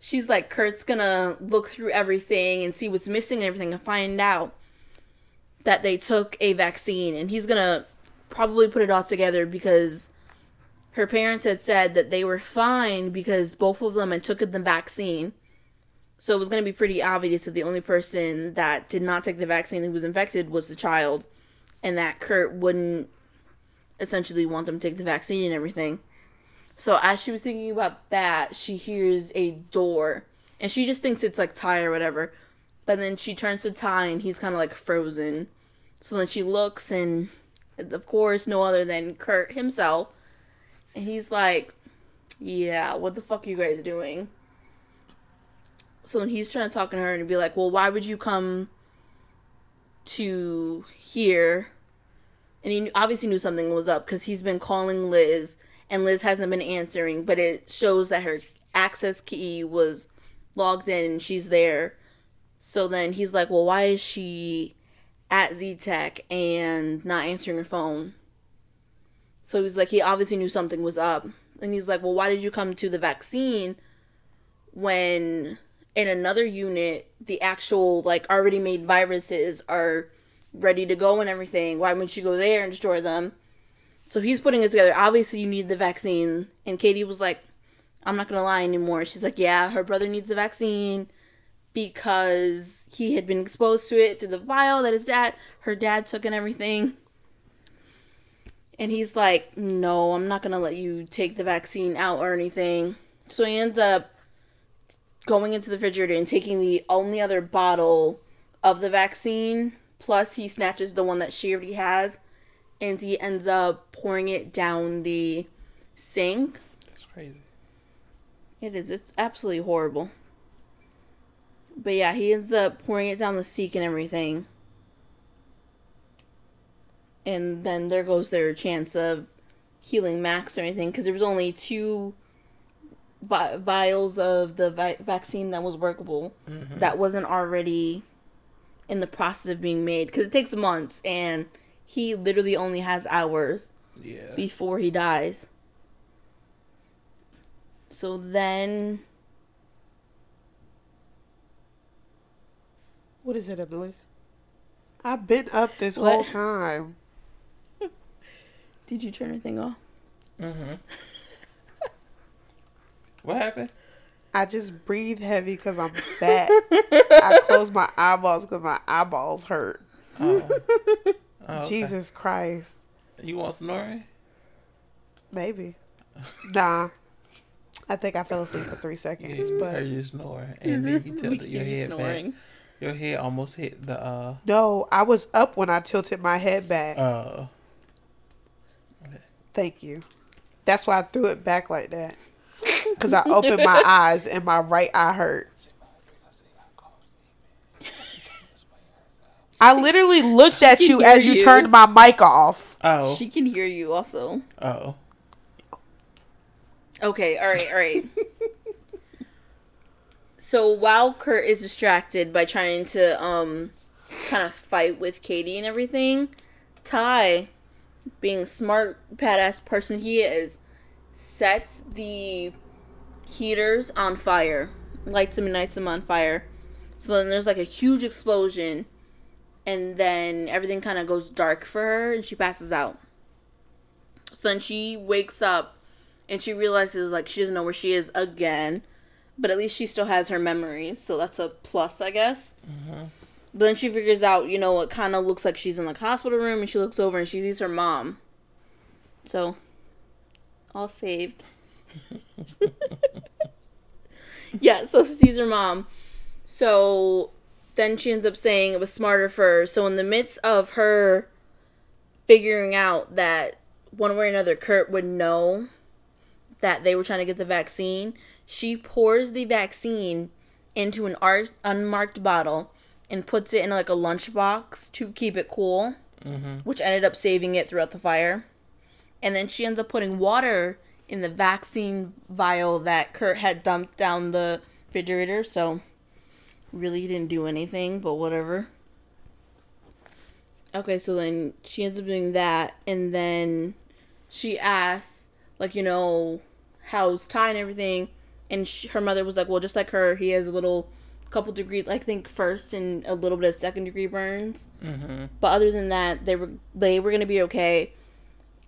she's like, Kurt's gonna look through everything and see what's missing and everything and find out that they took a vaccine and he's gonna probably put it all together because her parents had said that they were fine because both of them had taken the vaccine. So it was to be pretty obvious that the only person that did not take the vaccine who was infected was the child, and that Kurt wouldn't essentially want them to take the vaccine and everything. So as she was thinking about that, she hears a door, and she just thinks it's like Ty or whatever. But then she turns to Ty, and he's kind of like frozen. So then she looks, and of course, no other than Kurt himself. And he's like, Yeah, what the fuck are you guys doing? So then he's trying to talk to her and be like, Well, why would you come to here? And he obviously knew something was up because he's been calling Liz and Liz hasn't been answering, but it shows that her access key was logged in and she's there. So then he's like, Well, why is she at Z Tech and not answering her phone? So he's like, he obviously knew something was up. And he's like, well, why did you come to the vaccine when in another unit, the actual, like, already made viruses are ready to go and everything? Why wouldn't you go there and destroy them? So he's putting it together. Obviously, you need the vaccine. And Katie was like, I'm not going to lie anymore. She's like, yeah, her brother needs the vaccine because he had been exposed to it through the vial that his dad, her dad took and everything. And he's like, no, I'm not going to let you take the vaccine out or anything. So he ends up going into the refrigerator and taking the only other bottle of the vaccine. Plus, he snatches the one that she already has. And he ends up pouring it down the sink.
It's crazy.
It is. It's absolutely horrible. But yeah, he ends up pouring it down the sink and everything. And then there goes their chance of healing Max or anything because there was only two vi- vials of the vi- vaccine that was workable mm-hmm. that wasn't already in the process of being made because it takes months and he literally only has hours.
Yeah.
before he dies. So then,
What is it, a noise? I've been up this
What?
whole time.
did you turn anything off?
Mm-hmm. what happened?
I just breathe heavy because I'm fat. I close my eyeballs because my eyeballs hurt.
Oh. Oh, okay.
Jesus Christ.
You want snoring?
Maybe. Nah. I think I fell asleep for three seconds,
I
but
heard you snoring, and then you tilted your head
snoring.
back. Your head almost hit the uh.
no, I was up when I tilted my head back. Oh.
Uh.
Thank you. That's why I threw it back like that. Because I opened my eyes and my right eye hurt. I literally looked at you as you
you.
turned my mic off.
Oh.
She can hear you also.
oh.
Okay, all right, all right. so while Kurt is distracted by trying to um kind of fight with Katie and everything, Ty, being a smart badass person he is, sets the heaters on fire, lights them and lights them on fire. So then there's like a huge explosion, and then everything kind of goes dark for her, and she passes out. So then she wakes up and she realizes like she doesn't know where she is again but at least she still has her memories so that's a plus i guess. Mm-hmm. But then she figures out you know it kind of looks like she's in like hospital room and she looks over and she sees her mom. So all saved yeah so sees her mom. So then she ends up saying it was smarter for her. So in the midst of her figuring out that one way or another kurt would know that they were trying to get the vaccine, she pours the vaccine into an ar- unmarked bottle and puts it in like a lunchbox to keep it cool, mm-hmm. which ended up saving it throughout the fire. And then she ends up putting water in the vaccine vial that Kurt had dumped down the refrigerator. So, really didn't do anything, but whatever. Okay, so then she ends up doing that, and then she asks, like, you know, how's Ty and everything. And sh her mother was like, well, just like her, he has a little couple degree, I think first and a little bit of second degree burns.
Mm-hmm.
But other than that, they were they were gonna be okay.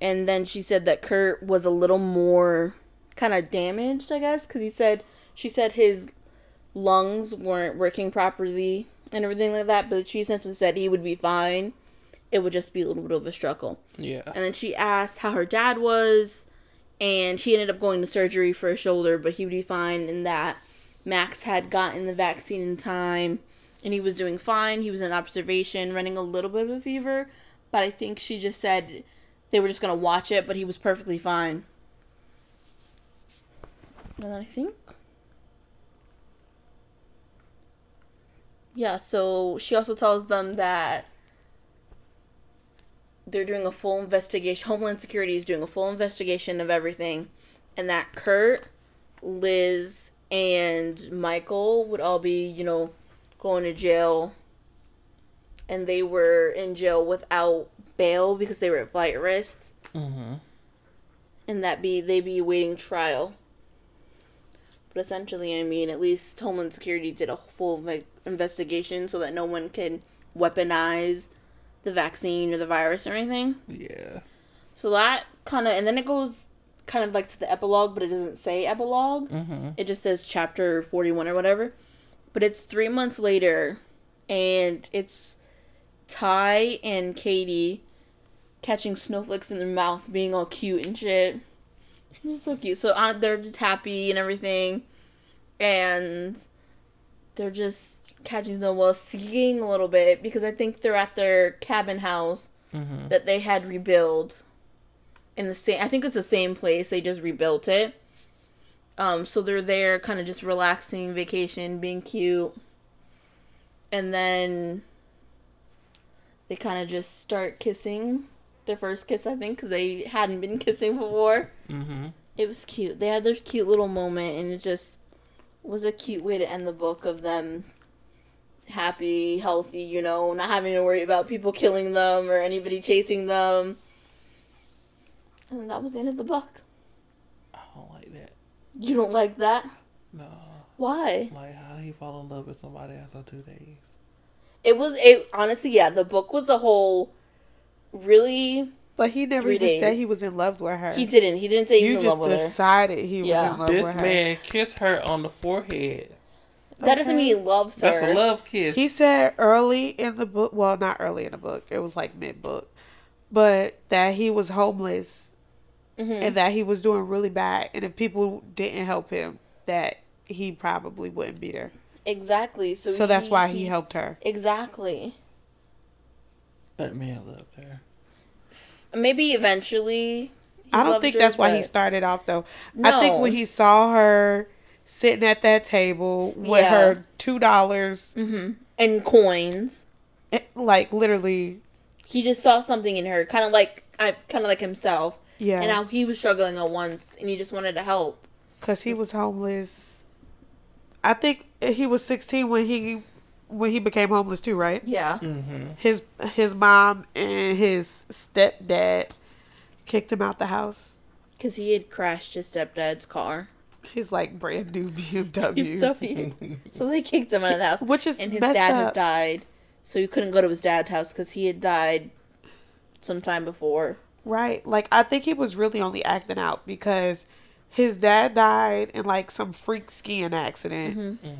And then she said that Kurt was a little more kind of damaged, I guess, because he said she said his lungs weren't working properly and everything like that. But she essentially said he would be fine. It would just be a little bit of a struggle.
Yeah.
And then she asked how her dad was, and he ended up going to surgery for a shoulder, but he would be fine. And that Max had gotten the vaccine in time, and he was doing fine. He was in observation, running a little bit of a fever, but I think she just said they were just gonna watch it, but he was perfectly fine. And then I think. Yeah, so she also tells them that they're doing a full investigation. Homeland Security is doing a full investigation of everything, and that Kurt, Liz, and Michael would all be, you know, going to jail. And they were in jail without bail because they were at flight risk,
Mm-hmm.
and that be they be awaiting trial. But essentially, I mean, at least Homeland Security did a full ve- investigation so that no one can weaponize the vaccine or the virus or anything.
Yeah.
So that kind of, and then it goes kind of like to the epilogue, but it doesn't say epilogue.
Mm-hmm.
It just says chapter 41 or whatever. But it's three months later, and it's Ty and Katie catching snowflakes in their mouth, being all cute and shit. It's just so cute. So uh, they're just happy and everything. And they're just catching snowballs, skiing a little bit because I think they're at their cabin house
Mm-hmm.
that they had rebuilt in the same I think it's the same place they just rebuilt it. Um so they're there kind of just relaxing, vacation, being cute. And then they kind of just start kissing. Their first kiss, I think, cuz they hadn't been kissing before.
Mm-hmm.
It was cute. They had their cute little moment and it just was a cute way to end the book of them happy, healthy, you know, not having to worry about people killing them or anybody chasing them. And that was the end of the book.
I don't like that.
You don't like that?
No.
Why?
Like how he fall in love with somebody after two days.
It was it honestly, yeah, the book was a whole really
But he never
Three
even said he was in love with her.
he didn't. He didn't say he
you
was in
just
love with her.
You just decided he was
Yeah.
in love
This
with her.
This man kissed her on the forehead.
That doesn't mean he loves her.
That's a love kiss.
He said early in the book, well, not early in the book, it was like mid book, but that he was homeless
Mhm.
and that he was doing really bad. And if people didn't help him, that he probably wouldn't be there.
Exactly. So
So that's why he helped her.
Exactly.
That man loved her.
Maybe eventually.
I don't
loved
think
her,
that's why he started off though. No. I think when he saw her sitting at that table with
Yeah.
her two dollars,
Mhm. And coins.
like literally,
He just saw something in her, kind of like I, kind of like himself,
yeah,
and how he was struggling at once, and he just wanted to help.
because he was homeless. I think he was sixteen when he when he became homeless too, right?
Yeah.
Mm-hmm.
His his mom and his stepdad kicked him out the house.
Because he had crashed his stepdad's car.
His like brand new BMW,
so, so they kicked him out of the house.
which is
and his dad
up.
has died, so he couldn't go to his dad's house because he had died sometime before.
Right. Like I think he was really only acting out because his dad died in like some freak skiing accident.
Mm-hmm.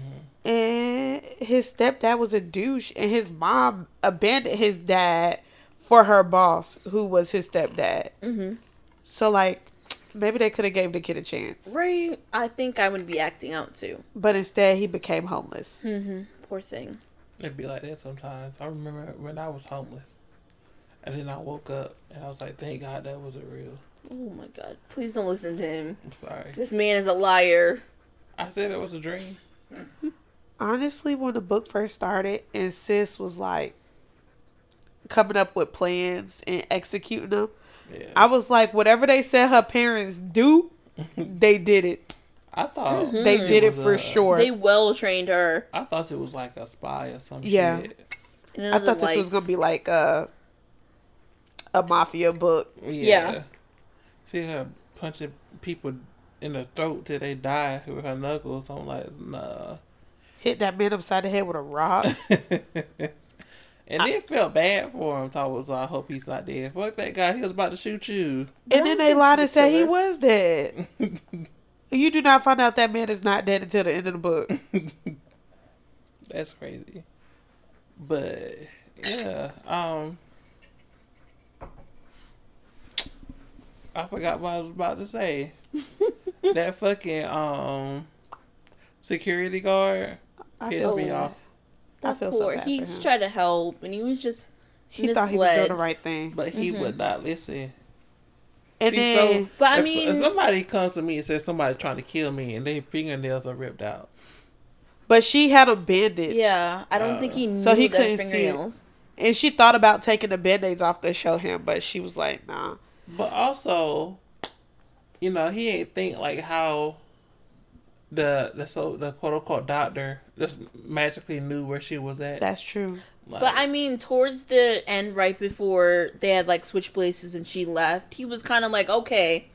And his stepdad was a douche and his mom abandoned his dad for her boss who was his stepdad.
Mm-hmm.
So like maybe they could have gave the kid a chance.
Right. I think I would be acting out too.
But instead he became homeless.
Mm-hmm. Poor thing.
It'd be like that sometimes. I remember when I was homeless. And then I woke up and I was like, thank God that wasn't real.
Oh my god. Please don't listen to him.
I'm sorry.
This man is a liar.
I said it was a dream.
Honestly, when the book first started and sis was like coming up with plans and executing them,
Yeah.
I was like, whatever they said her parents do, they did it.
I thought mm-hmm.
They
she
did it for
a-
sure.
They well trained her.
I thought it was like a spy or some
Yeah.
shit.
I
another
thought this
life.
was gonna be like a a mafia book.
Yeah.
Yeah.
See her punching people in the throat till they die with her knuckles. I'm like, nah.
Hit that man upside the head with a rock.
and then felt bad for him. Thought was, I hope he's not dead. Fuck that guy. He was about to shoot you.
and then they lied and said he was dead. you do not find out that man is not dead until the end of the book.
That's crazy. But yeah, um, I forgot what I was about to say. that fucking um security guard
I
pissed
feel
me
so
off.
I feel so
Poor.
bad
He
for him.
tried to help, and he was just
He thought he was doing the right thing.
But he
Mhm.
would not listen.
And
See,
then
so
But I
if,
mean-
if somebody comes to me and says somebody's trying to kill me and their fingernails are ripped out,
but she had a bandage.
Yeah, I don't
Uh,
think he knew
so he couldn't see it. And she thought about taking the band-aids off to show him, but she was like, nah.
but also, you know, he ain't think like how the the so the quote unquote doctor just magically knew where she was at.
That's true.
Like,
But I mean, towards the end, right before they had like switched places and she left, he was kind of like, okay,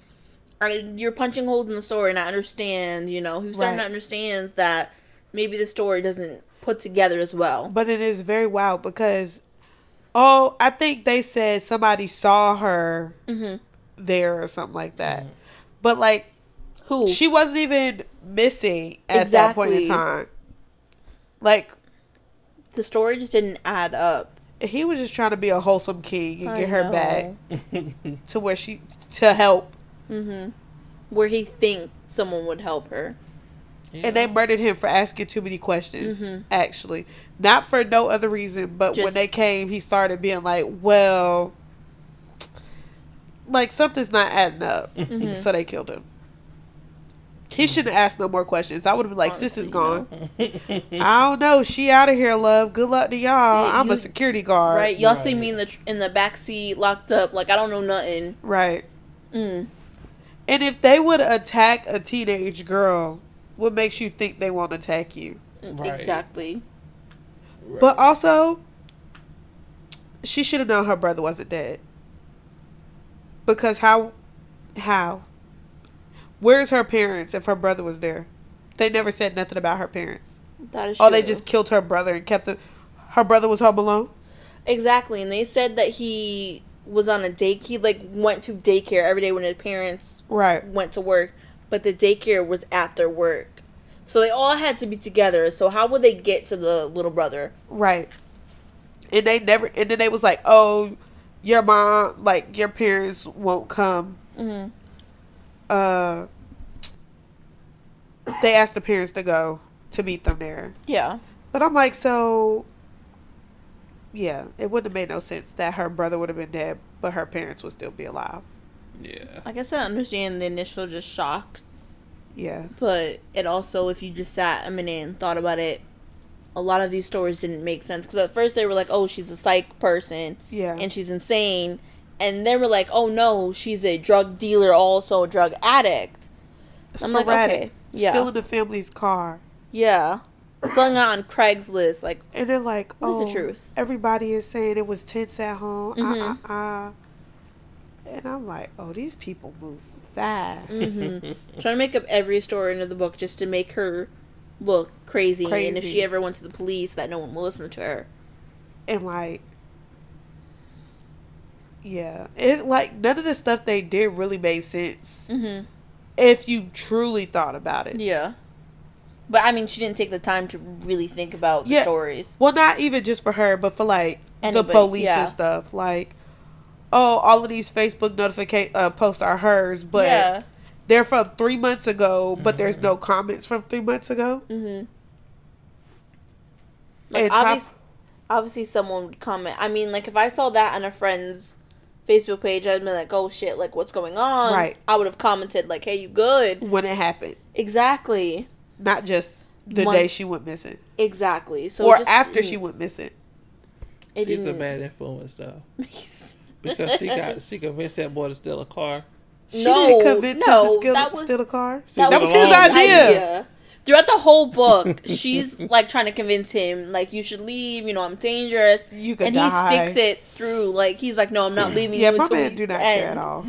you're punching holes in the story, and I understand. You know, he was starting to understand that maybe the story doesn't put together as well.
But it is very wild because, oh, I think they said somebody saw her
Mhm.
there or something like that. But like,
Who?
she wasn't even missing at that point in time. Like,
the story just didn't add up.
he was just trying to be a wholesome king and
I
get her
know.
back to where she to help.
Mm-hmm. Where he think someone would help her.
yeah.
And they murdered him for asking too many questions.
Mhm.
Actually, not for no other reason, but when they came, he started being like, "Well, like something's not adding up,"
Mhm.
so they killed him. He shouldn't ask no more questions. I would have been like, "Sis is gone." I don't know. She out of here, love. Good luck to y'all.
Yeah,
I'm a security guard.
Right? Y'all see me in the in the back seat, locked up, like I don't know nothing.
Right.
Mm.
And if they would attack a teenage girl, what makes you think they won't attack you?
Right.
Exactly.
Right.
But also, she should have known her brother wasn't dead. Because how How? Where's her parents if her brother was there? They never said nothing about her parents.
That is
Oh, they just killed her brother and kept it. Her brother was home alone.
Exactly, and they said that he was on a day. He like went to daycare every day when his parents
Right.
went to work, but the daycare was at their work, so they all had to be together. So how would they get to the little brother?
Right. And they never. And then they was like, "Oh, your mom, like your parents won't come."
Mm-hmm.
Uh. They asked the parents to go to meet them there,
Yeah,
but I'm like, so. Yeah, it wouldn't have made no sense that her brother would have been dead, but her parents would still be alive.
Yeah.
I guess I understand the initial just shock,
Yeah.
but it also, if you just sat a minute and thought about it, a lot of these stories didn't make sense because at first they were like, "Oh, she's a psych person,"
Yeah.
and she's insane. And they we're like, oh no, she's a drug dealer, also a drug addict. I'm like, okay, yeah,
Stealing the family's car.
yeah. It on Craigslist, like,
And they're like,
What is
oh,
the truth?
everybody is saying it was tense at home.
Mhm.
Uh, uh, uh. And I'm like, oh, these people move fast.
mhm. trying to make up every story into the book just to make her look crazy. And if she ever went to the police, that no one will listen to her.
And like, yeah, it like none of the stuff they did really made sense
Mm-hmm.
if you truly thought about it.
Yeah. But I mean, she didn't take the time to really think about the
Yeah.
stories.
Well, not even just for her, but for like the police
yeah.
and stuff. Like, oh, all of these Facebook notification uh, posts are hers, but
yeah.
they're from three months ago. But there's no comments from three months ago.
Mm-hmm. Like
And top-
obviously, obviously, someone would comment. I mean, like if I saw that on a friend's Facebook page, I'd be like, "Oh shit! Like what's going on?"
Right.
I would have commented like, "Hey, you good?"
when it happened,
Exactly.
not just the
Mon-
day she went missing
Exactly. So
or
just-
after
mm,
she went missing.
it
She's a
didn't
bad influence though. Because she got she convinced that boy to steal a car.
She
No,
didn't convince
no,
him to steal,
that was-
steal a car.
That
That
was
was his
his
idea.
Throughout the whole book, she's like trying to convince him, like, you should leave. You know, I'm dangerous.
You could
and
die.
he sticks it through. Like he's like, no, I'm not leaving
Yeah,
you
my man do not
end.
care at all.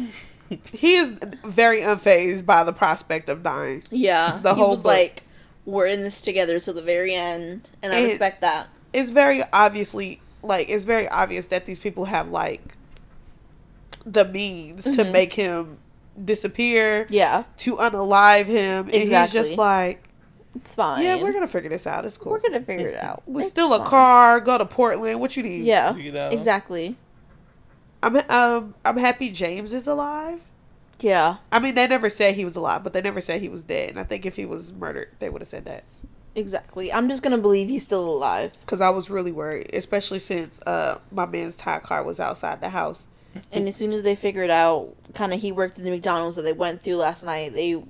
he is very unfazed by the prospect of dying.
Yeah,
The
he
whole
was
book.
like, we're in this together to the very end, and I
And-
respect that.
It's very obviously like it's very obvious that these people have like the means to
Mhm.
make him disappear,
Yeah,
to unalive him, and he's just like,
it's fine.
yeah, we're gonna figure this out. It's cool.
we're gonna figure it out.
We steal a
fine.
car, go to Portland. What you need?
Yeah,
You know?
exactly.
I'm um I'm happy James is alive.
Yeah,
I mean, they never said he was alive, but they never said he was dead. And I think if he was murdered, they would have said that.
exactly. I'm just gonna believe he's still alive.
Because I was really worried, especially since uh my man's Ty car was outside the house.
And as soon as they figured out, kind of, he worked in the McDonald's that they went through last night. They,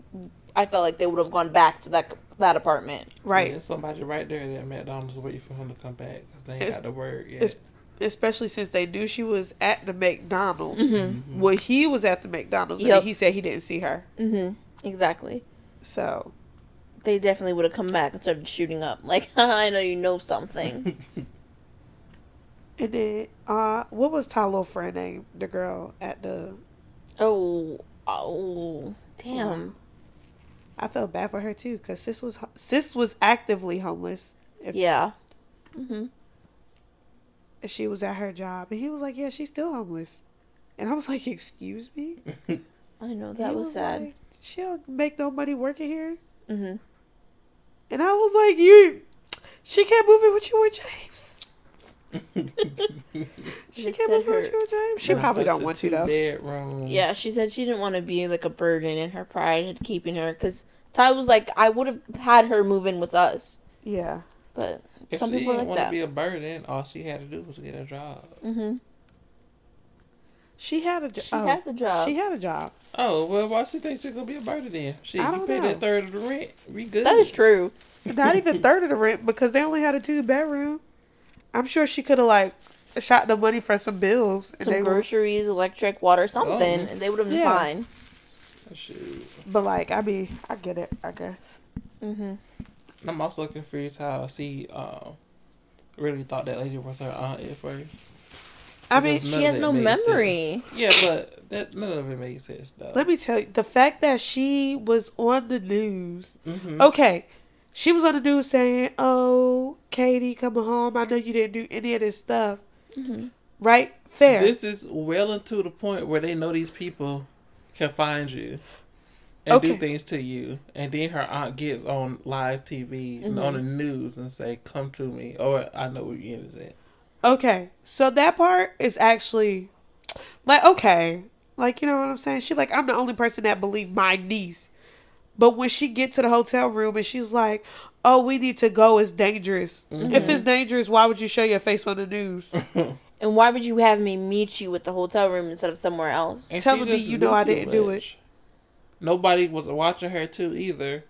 I felt like they would have gone back to that that apartment.
Right.
There's somebody right there at McDonald's waiting for him to come back because they ain't
It's-
got the word yet.
Especially since they knew she was at the McDonald's.
Mm-hmm.
When he was at the McDonald's,
Yep.
and he said he didn't see her.
Mm-hmm. Exactly.
So
They definitely would have come back and started shooting up. Like, I know you know something.
and then uh what was Ty little friend name? The girl at the
oh, oh, damn.
I felt bad for her too because sis was sis was actively homeless. If,
Yeah. Mm-hmm.
if she was at her job, and he was like, "Yeah, she's still homeless," and I was like, "Excuse me."
I know that was, sad.
like, she don't make no money working here,
mm-hmm.
and I was like, "You, she can't move in with you and James. She can't
said
move in with
her-
you and James. She probably don't want to though."
Bedroom.
Yeah, she said she didn't want to be like a burden, and her pride had keeping her. Because Ty was like, I would have had her move in with us,
Yeah,
but
If
some
she
people are
didn't
like
want to be a burden, all she had to do was get a job.
mm-hmm.
she had a job.
She has a job.
She had a job.
Oh well, why she think she's gonna be a burden then? She
I
you
don't
pay
know.
that third of the rent. We good.
that is true.
Not even third of the rent because they only had a two bedroom. I'm sure she could have like shot the money for some bills. And
Some
they were,
groceries, electric, water, something,
Oh.
and they would have been
Yeah.
fine.
Shoot.
but like I mean, I get it. I guess.
Mm-hmm.
I'm also confused how she um really thought that lady was her aunt at first.
I mean,
She has no
made sense.
memory.
Yeah, but that none of it made sense though.
let me tell you, the fact that she was on the news.
Mhm.
Okay, she was on the news saying, "Oh, Cady, coming home. I know you didn't do any of this stuff." Mm-hmm. Right? Fair.
This is well into the point where they know these people can find you and do things to you, and then her aunt gets on live TV and on the mm-hmm. news and say, "Come to me," or "I know where you is at."
Okay, so that part is actually like okay, like you know what I'm saying. She like I'm the only person that believed my niece, but when she get to the hotel room and she's like, "Oh, we need to go. It's dangerous. Mm-hmm. If it's dangerous, why would you show your face on the news?"
And why would you have me meet you at the hotel room instead of somewhere else?
And
Telling
she
me you know I didn't do it.
Nobody was watching her too either,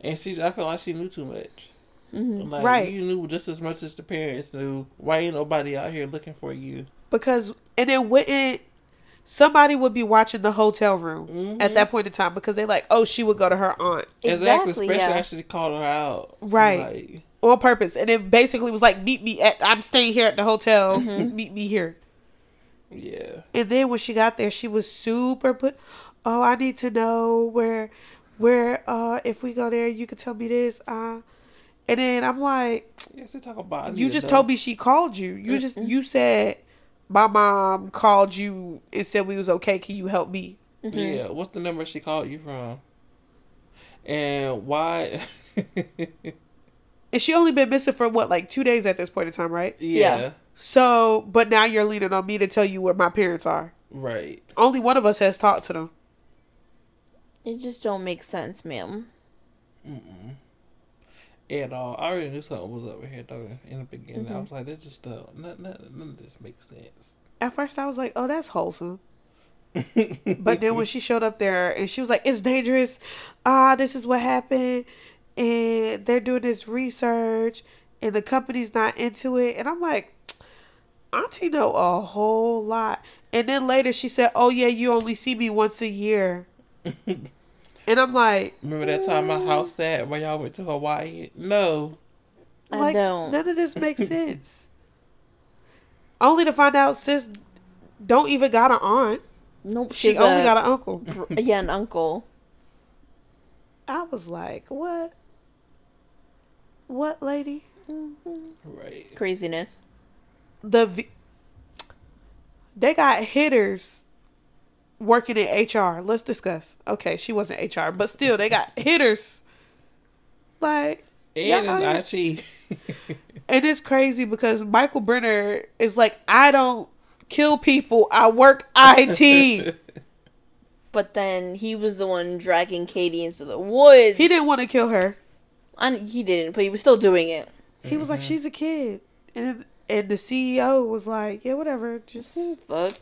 and she. I feel like she knew too much. Mm-hmm. Like,
Right.
You knew just as much as the parents knew. Why ain't nobody out here looking for you?
because and it wouldn't. Somebody would be watching the hotel room at that point in time because they like, oh, she would go to her aunt
Exactly,
Especially
yeah.
actually called her out.
Right.
Like,
on purpose, and it basically was like, meet me at. I'm staying here at the hotel. Meet me here.
yeah.
And then when she got there, she was super put. Oh, I need to know where, where. Uh, if we go there, you can tell me this. Uh, and then I'm like,
Yes, they talk about.
You just
to know.
told me she called you. You just you said my mom called you and said we was okay. Can you help me? Mm-hmm.
Yeah. What's the number she called you from? And why?
And she only been missing for what like two days at this point in time, right?
yeah,
So, but now you're leaning on me to tell you where my parents are.
Right.
Only one of us has talked to them.
It just don't make sense, ma'am.
At all. I already knew something was over here though in the beginning.
Mm-hmm.
I was like, that just uh, none, none, none of this makes sense.
At first, I was like, "Oh, that's wholesome." but then when she showed up there and she was like, "It's dangerous. Ah, this is what happened, and they're doing this research, and the company's not into it." And I'm like, "Auntie know a whole lot." And then later she said, "Oh yeah, you only see me once a year." and I'm like,
Remember that time my house sat when y'all went to Hawaii? No.
I
like
don't.
none of this makes sense. Only to find out sis don't even got an aunt.
Nope.
She only
a,
got an uncle.
yeah, an uncle.
I was like, what? What lady?
Right.
Craziness.
The v- they got hitters working in HR. Let's discuss. Okay, she wasn't HR, but still, they got hitters. Like,
And
Yeah,
in IT.
and it's crazy because Michael Brenner is like, I don't kill people. I work IT.
But then he was the one dragging Cady into the woods.
he didn't want to kill her.
I, he didn't, but he was still doing it.
He was like, mm-hmm. she's a kid, and and the CEO was like, yeah, whatever, just.
Fuck.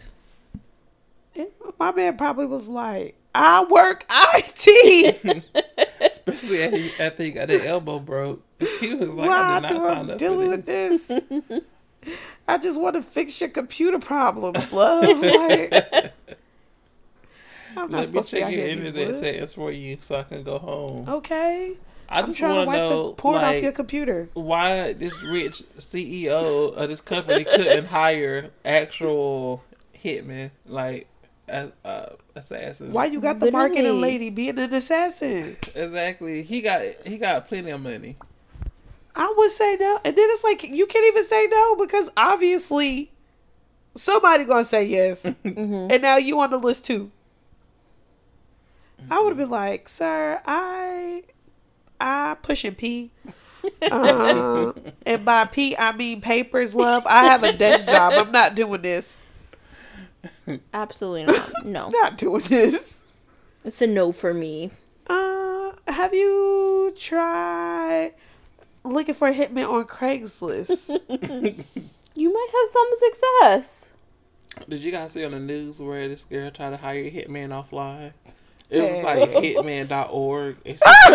My man probably was like, I work IT.
Especially after he, after he got that elbow broke. He was like,
Why
I did not sign
I'm
up
dealing
for
with
this.
I just want to fix your computer problems, love. Like, I'm not
Let me
supposed to be
check
out
your
here in
internet
woods.
settings for you so I can go home.
Okay.
I
I'm
just
trying to
want to
wipe
know
the porn
like,
off your computer.
why this rich CEO of this company couldn't hire actual hitmen like uh, uh, assassins.
Why you got the marketing lady being an assassin?
Exactly. He got he got plenty of money.
I would say no. And then it's like you can't even say no because obviously somebody gonna say yes. And now you on the list too. I would have been like, sir, I I pushing P. Uh, and by P I mean papers, love. I have a desk job. I'm not doing this.
Absolutely not. No.
Not doing this.
It's a no for me.
Uh, have you tried looking for a hitman on Craigslist?
You might have some success.
Did you guys see on the news where this girl tried to hire a hitman offline? It was like hitman.org. And she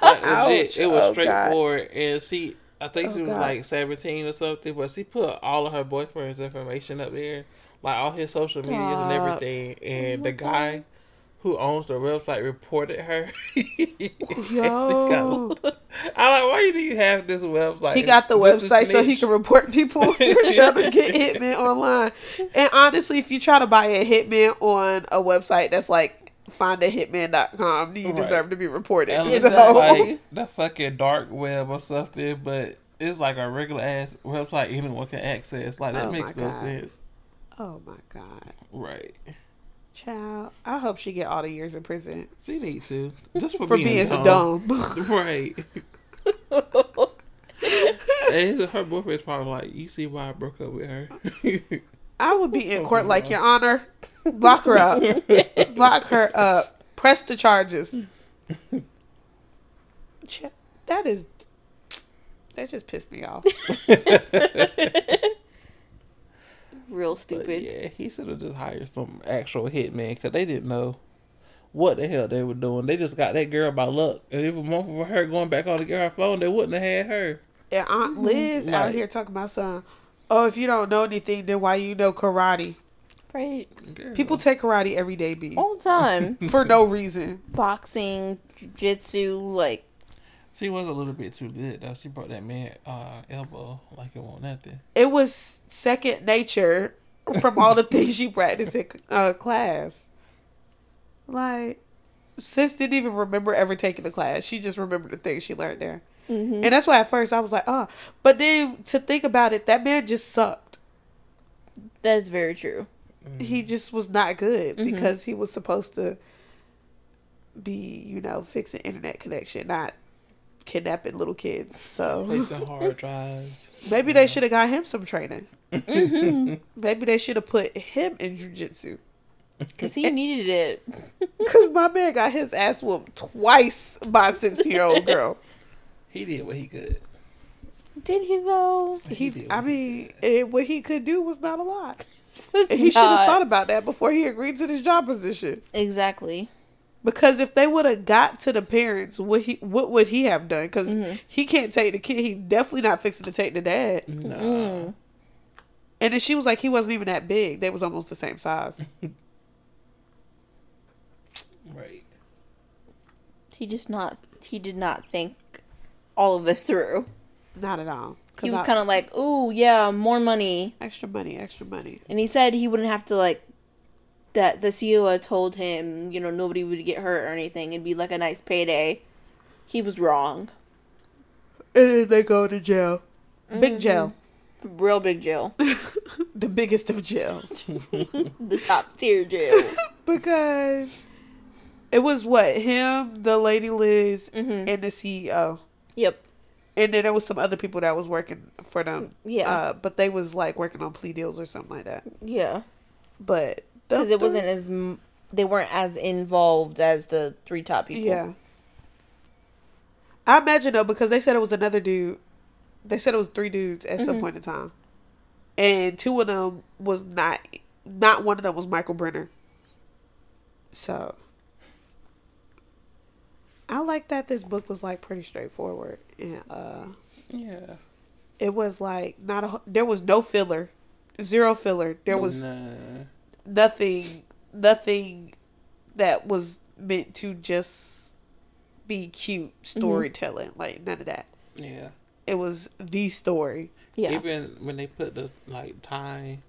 like, legit, it was
Oh, God.
straightforward. And she, I think she
Oh,
was
God.
like 17 or something, but she put all of her boyfriend's information up there, like all his social medias and everything. And oh the guy who owns the website reported her.
Yo.
I like why do you have this website?
He got the website so he can report people for trying to get hitmen online. And honestly, if you try to buy a hitman on a website that's like findahitman.com, you
Right.
deserve to be reported.
And
So,
not like the fucking dark web or something, but it's like a regular ass website anyone can access. Like that
Oh
makes no
God.
sense.
Oh my god,
Right.
child! I hope she get all the years in prison
She need to just for,
for
being,
being
dumb.
dumb.
Right. and her boyfriend's probably like, you see why I broke up with her?
I would be in oh court
Oh,
like,
God.
Your Honor, lock her up, lock her up, press the charges. Ch- That is, that just pissed me off.
Real
But
stupid.
yeah, he should have just hired some actual hitman because they didn't know what the hell they were doing. They just got that girl by luck. And if it wasn't for her going back on to get her phone, they wouldn't have had her.
And Aunt mm-hmm. Liz out
Right.
here talking about son. Oh, if you don't know anything, then why you know karate?
Right.
Girl.
People take karate every day, B,
All the time.
for no reason.
Boxing, jiu-jitsu, like
She was a little bit too good though. She brought that man uh, elbow like it won't nothing.
It was second nature from all the things she practiced in uh, class. Like, sis didn't even remember ever taking the class. She just remembered the things she learned there.
mhm.
And that's why at first I was like, oh. But then to think about it, that man just sucked.
that is very true.
He just was not good
Mhm.
because he was supposed to be, you know, fixing internet connection, not kidnapping little kids. So
Placing hard drives.
maybe they should have got him some training.
Mhm.
Maybe they should have put him in jujitsu.
Cause he needed it.
Cause my man got his ass whooped twice by a sixteen year old girl.
He did what he could.
Did he though?
He,
did
I
what he
mean, and what he could do was not a lot. And he should have thought about that before he agreed to this job position.
Exactly.
Because if they would have got to the parents, what he what would he have done? Because
Mhm.
he can't take the kid. He definitely not fixing to take the dad.
Nah.
Mm.
And then she was like, he wasn't even that big. They was almost the same size.
Right.
He just not. He did not think all of this through.
Not at all.
He was kind of like, "Ooh, yeah, more money,"
extra money, extra money.
and he said he wouldn't have to like. That the CEO told him, you know, nobody would get hurt or anything. It'd be like a nice payday. He was wrong.
And then they go to jail. Big jail.
Real big jail.
the biggest of jails.
the top tier jail.
because it was what him, the lady Liz,
Mhm.
and the CEO,
Yep.
and then there was some other people that was working for them.
Yeah.
uh, but they was like working on plea deals or something like that.
Yeah.
But the
Because it wasn't as they weren't as involved as the three top people.
Yeah. I imagine though because they said it was another dude. They said it was three dudes at some
Mhm.
point in time, and two of them was not. Not one of them was Michael Brenner. So. I like that this book was like pretty straightforward and uh
Yeah.
it was like not a there was no filler zero filler there was
Nah.
Nothing nothing that was meant to just be cute mm-hmm. storytelling like none of that
Yeah.
it was the story
Yeah.
Even when they put the like time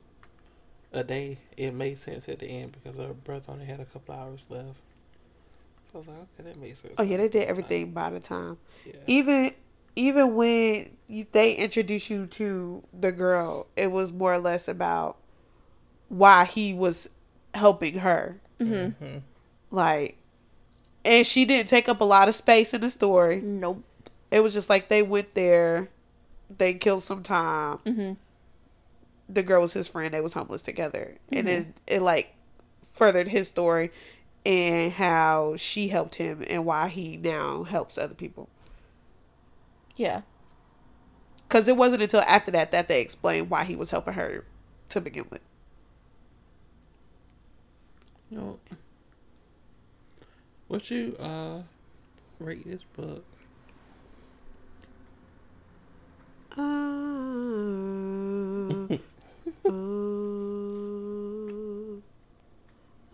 a day, it made sense at the end because her brother only had a couple hours left. So I was like, okay, that makes sense.
oh yeah they did everything by the time
Yeah.
even even when you, they introduced you to the girl it was more or less about why he was helping her
Mm-hmm.
Mhm.
like and she didn't take up a lot of space in the story
Nope.
it was just like they went there they killed some time
Mm-hmm.
the girl was his friend they was homeless together
Mhm.
and then it like furthered his story and how she helped him and why he now helps other people
Yeah.
because it wasn't until after that that they explained why he was helping her to begin with
No. What you uh rate this book?
Uh, uh,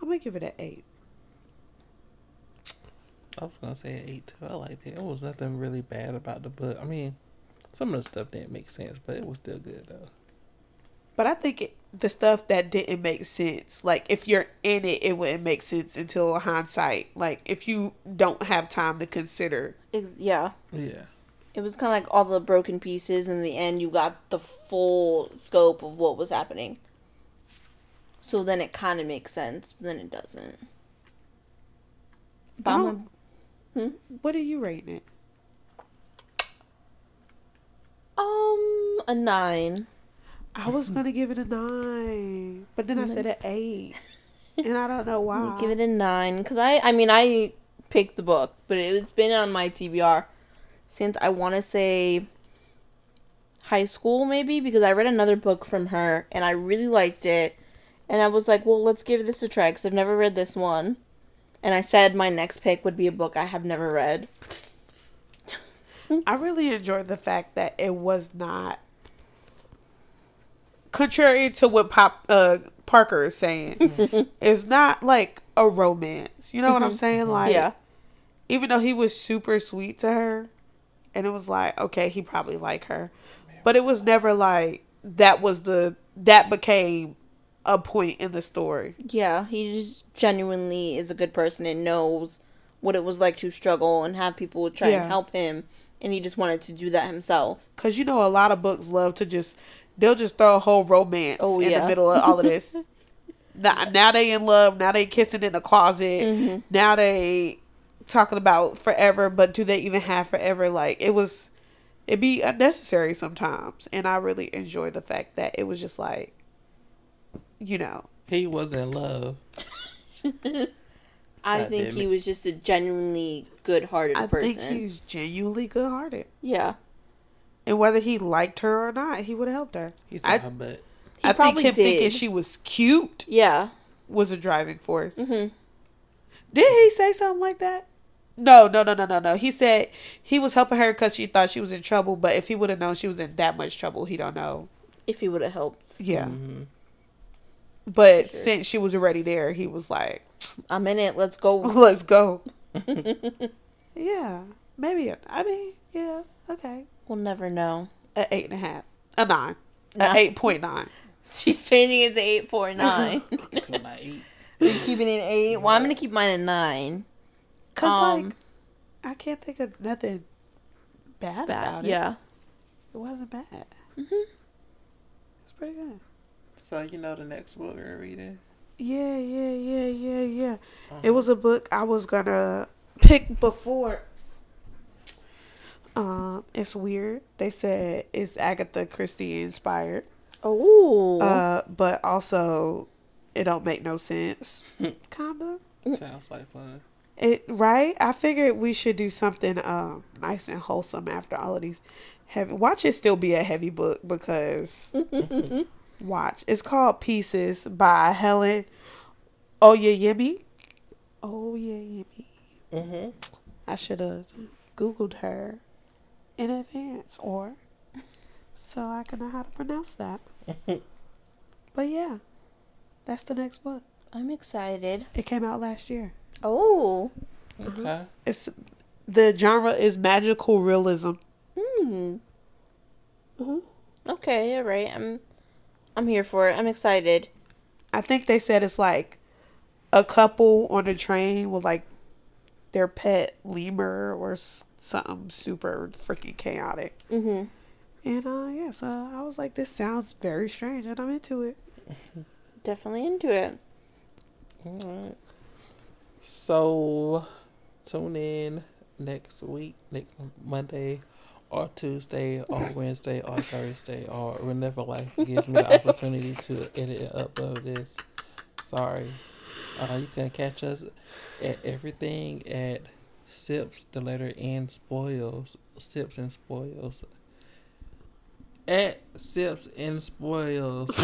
I'm gonna give it an eight.
I was gonna say an eight too. I liked it. It was nothing really bad about the book. I mean, some of the stuff didn't make sense, but it was still good though.
But I think it, the stuff that didn't make sense, like if you're in it, it wouldn't make sense until hindsight. Like if you don't have time to consider.
Ex- yeah.
Yeah.
It was kind of like all the broken pieces. In the end, you got the full scope of what was happening. So then it kind of makes sense, but then it doesn't. But
I
I'm
don't- What are you rating it?
um a nine.
I was gonna give it a nine, but then I said an eight, and I don't know why.
Give it a nine because I I mean I picked the book, but it's been on my TBR since I want to say high school maybe because I read another book from her and I really liked it, and I was like, well, let's give this a try because I've never read this one, and I said my next pick would be a book I have never read.
I really enjoyed the fact that it was not contrary to what Pop uh, Parker is saying. it's not like a romance. You know what I'm saying? Like,
yeah,
even though he was super sweet to her, and it was like, okay, he probably like her, but it was never like that was the that became a point in the story.
yeah, he just genuinely is a good person and knows what it was like to struggle and have people try
Yeah.
and help him, and he just wanted to do that himself.
Cause you know a lot of books love to just they'll just throw a whole romance
Oh,
in
yeah.
the middle of all of this. now, now they in love. Now they kissing in the closet.
Mm-hmm.
Now they talking about forever. But do they even have forever? Like it was, it be unnecessary sometimes. And I really enjoy the fact that it was just like, you know,
He was in love.
I
God
think he was just a genuinely good-hearted
I
person.
think he's genuinely good hearted.
yeah,
And whether he liked her or not, he would have helped her.
He
I,
her butt.
he
I think
probably
him thinking she was cute
yeah,
was a driving force.
hmm
Did he say something like that? No, no, no, no, no, no. He said he was helping her because she thought she was in trouble. But if he would have known she was in that much trouble, he don't know.
if he would have helped.
Yeah.
Mhm.
But
Sure.
since she was already there, he was like,
I'm in it. Let's go.
"Let's go." yeah, maybe. I mean, yeah, okay.
We'll never know.
A eight and a half, a nine,
Nine.
a eight point nine.
She's changing it to eight four nine.
To my eight.
You're keeping it eight. Well, I'm gonna keep mine at nine.
Cause
Um,
like, I can't think of nothing bad,
Bad.
about it.
Yeah.
it wasn't bad.
Mhm.
It's pretty good.
So you know the next book we're reading.
Yeah, yeah, yeah, yeah, yeah.
Uh-huh.
It was a book I was gonna pick before. Um, it's weird. They said it's Agatha Christie inspired.
Oh.
Uh, but also it don't make no sense. Kinda.
Sounds like fun.
It right? I figured we should do something um nice and wholesome after all of these heavy watch it still be a heavy book because watch. It's called Pieces by Helen Oyeyemi. Oyeyemi.
Mm-hmm.
I should have Googled her in advance or so I can know how to pronounce that. but yeah, that's the next book.
I'm excited.
It came out last year.
Oh.
Okay.
It's the genre is magical realism.
Hmm.
hmm
Okay. All right. I'm. I'm here for it. I'm excited.
I think they said it's like a couple on a train with like their pet lemur or s- something super freaking chaotic.
Mhm.
And uh yeah, so I was like, this sounds very strange, and I'm into it.
Definitely into it.
All right. So tune in next week, next Monday, or Tuesday, or Wednesday, or Thursday, or whenever life gives me the opportunity to edit and upload this. Sorry. Uh, you can catch us at everything at Sips, the letter N spoils, Sips 'N' Spoils. At Sips 'N' Spoils.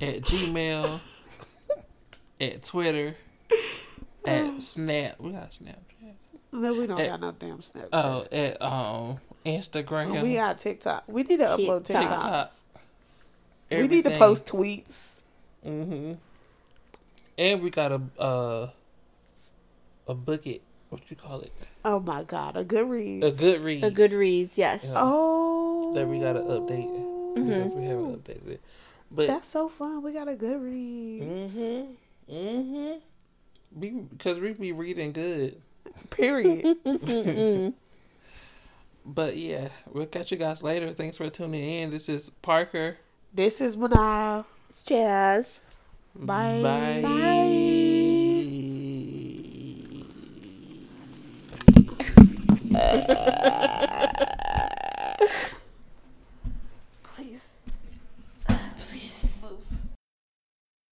at Gmail, at Twitter, at Snap. We got Snapchat.
No, we don't
Eh,
got no damn Snapchat.
Oh, at um Instagram.
we got TikTok. We need to upload
TikTok.
TikToks. We need to post tweets.
Mm-hmm. And we got a uh a bucket. What you call it?
Oh my god, a good read.
A good read.
A good reads, yes.
Yeah.
oh,
that we gotta update because we haven't updated it. But
That's so fun. We got a good read.
mhm, mhm. Be because we be reading good.
Period.
But yeah, we'll catch you guys later. Thanks for tuning in. This is Parker.
this is Manal.
It's jazz.
Bye.
Bye.
Bye.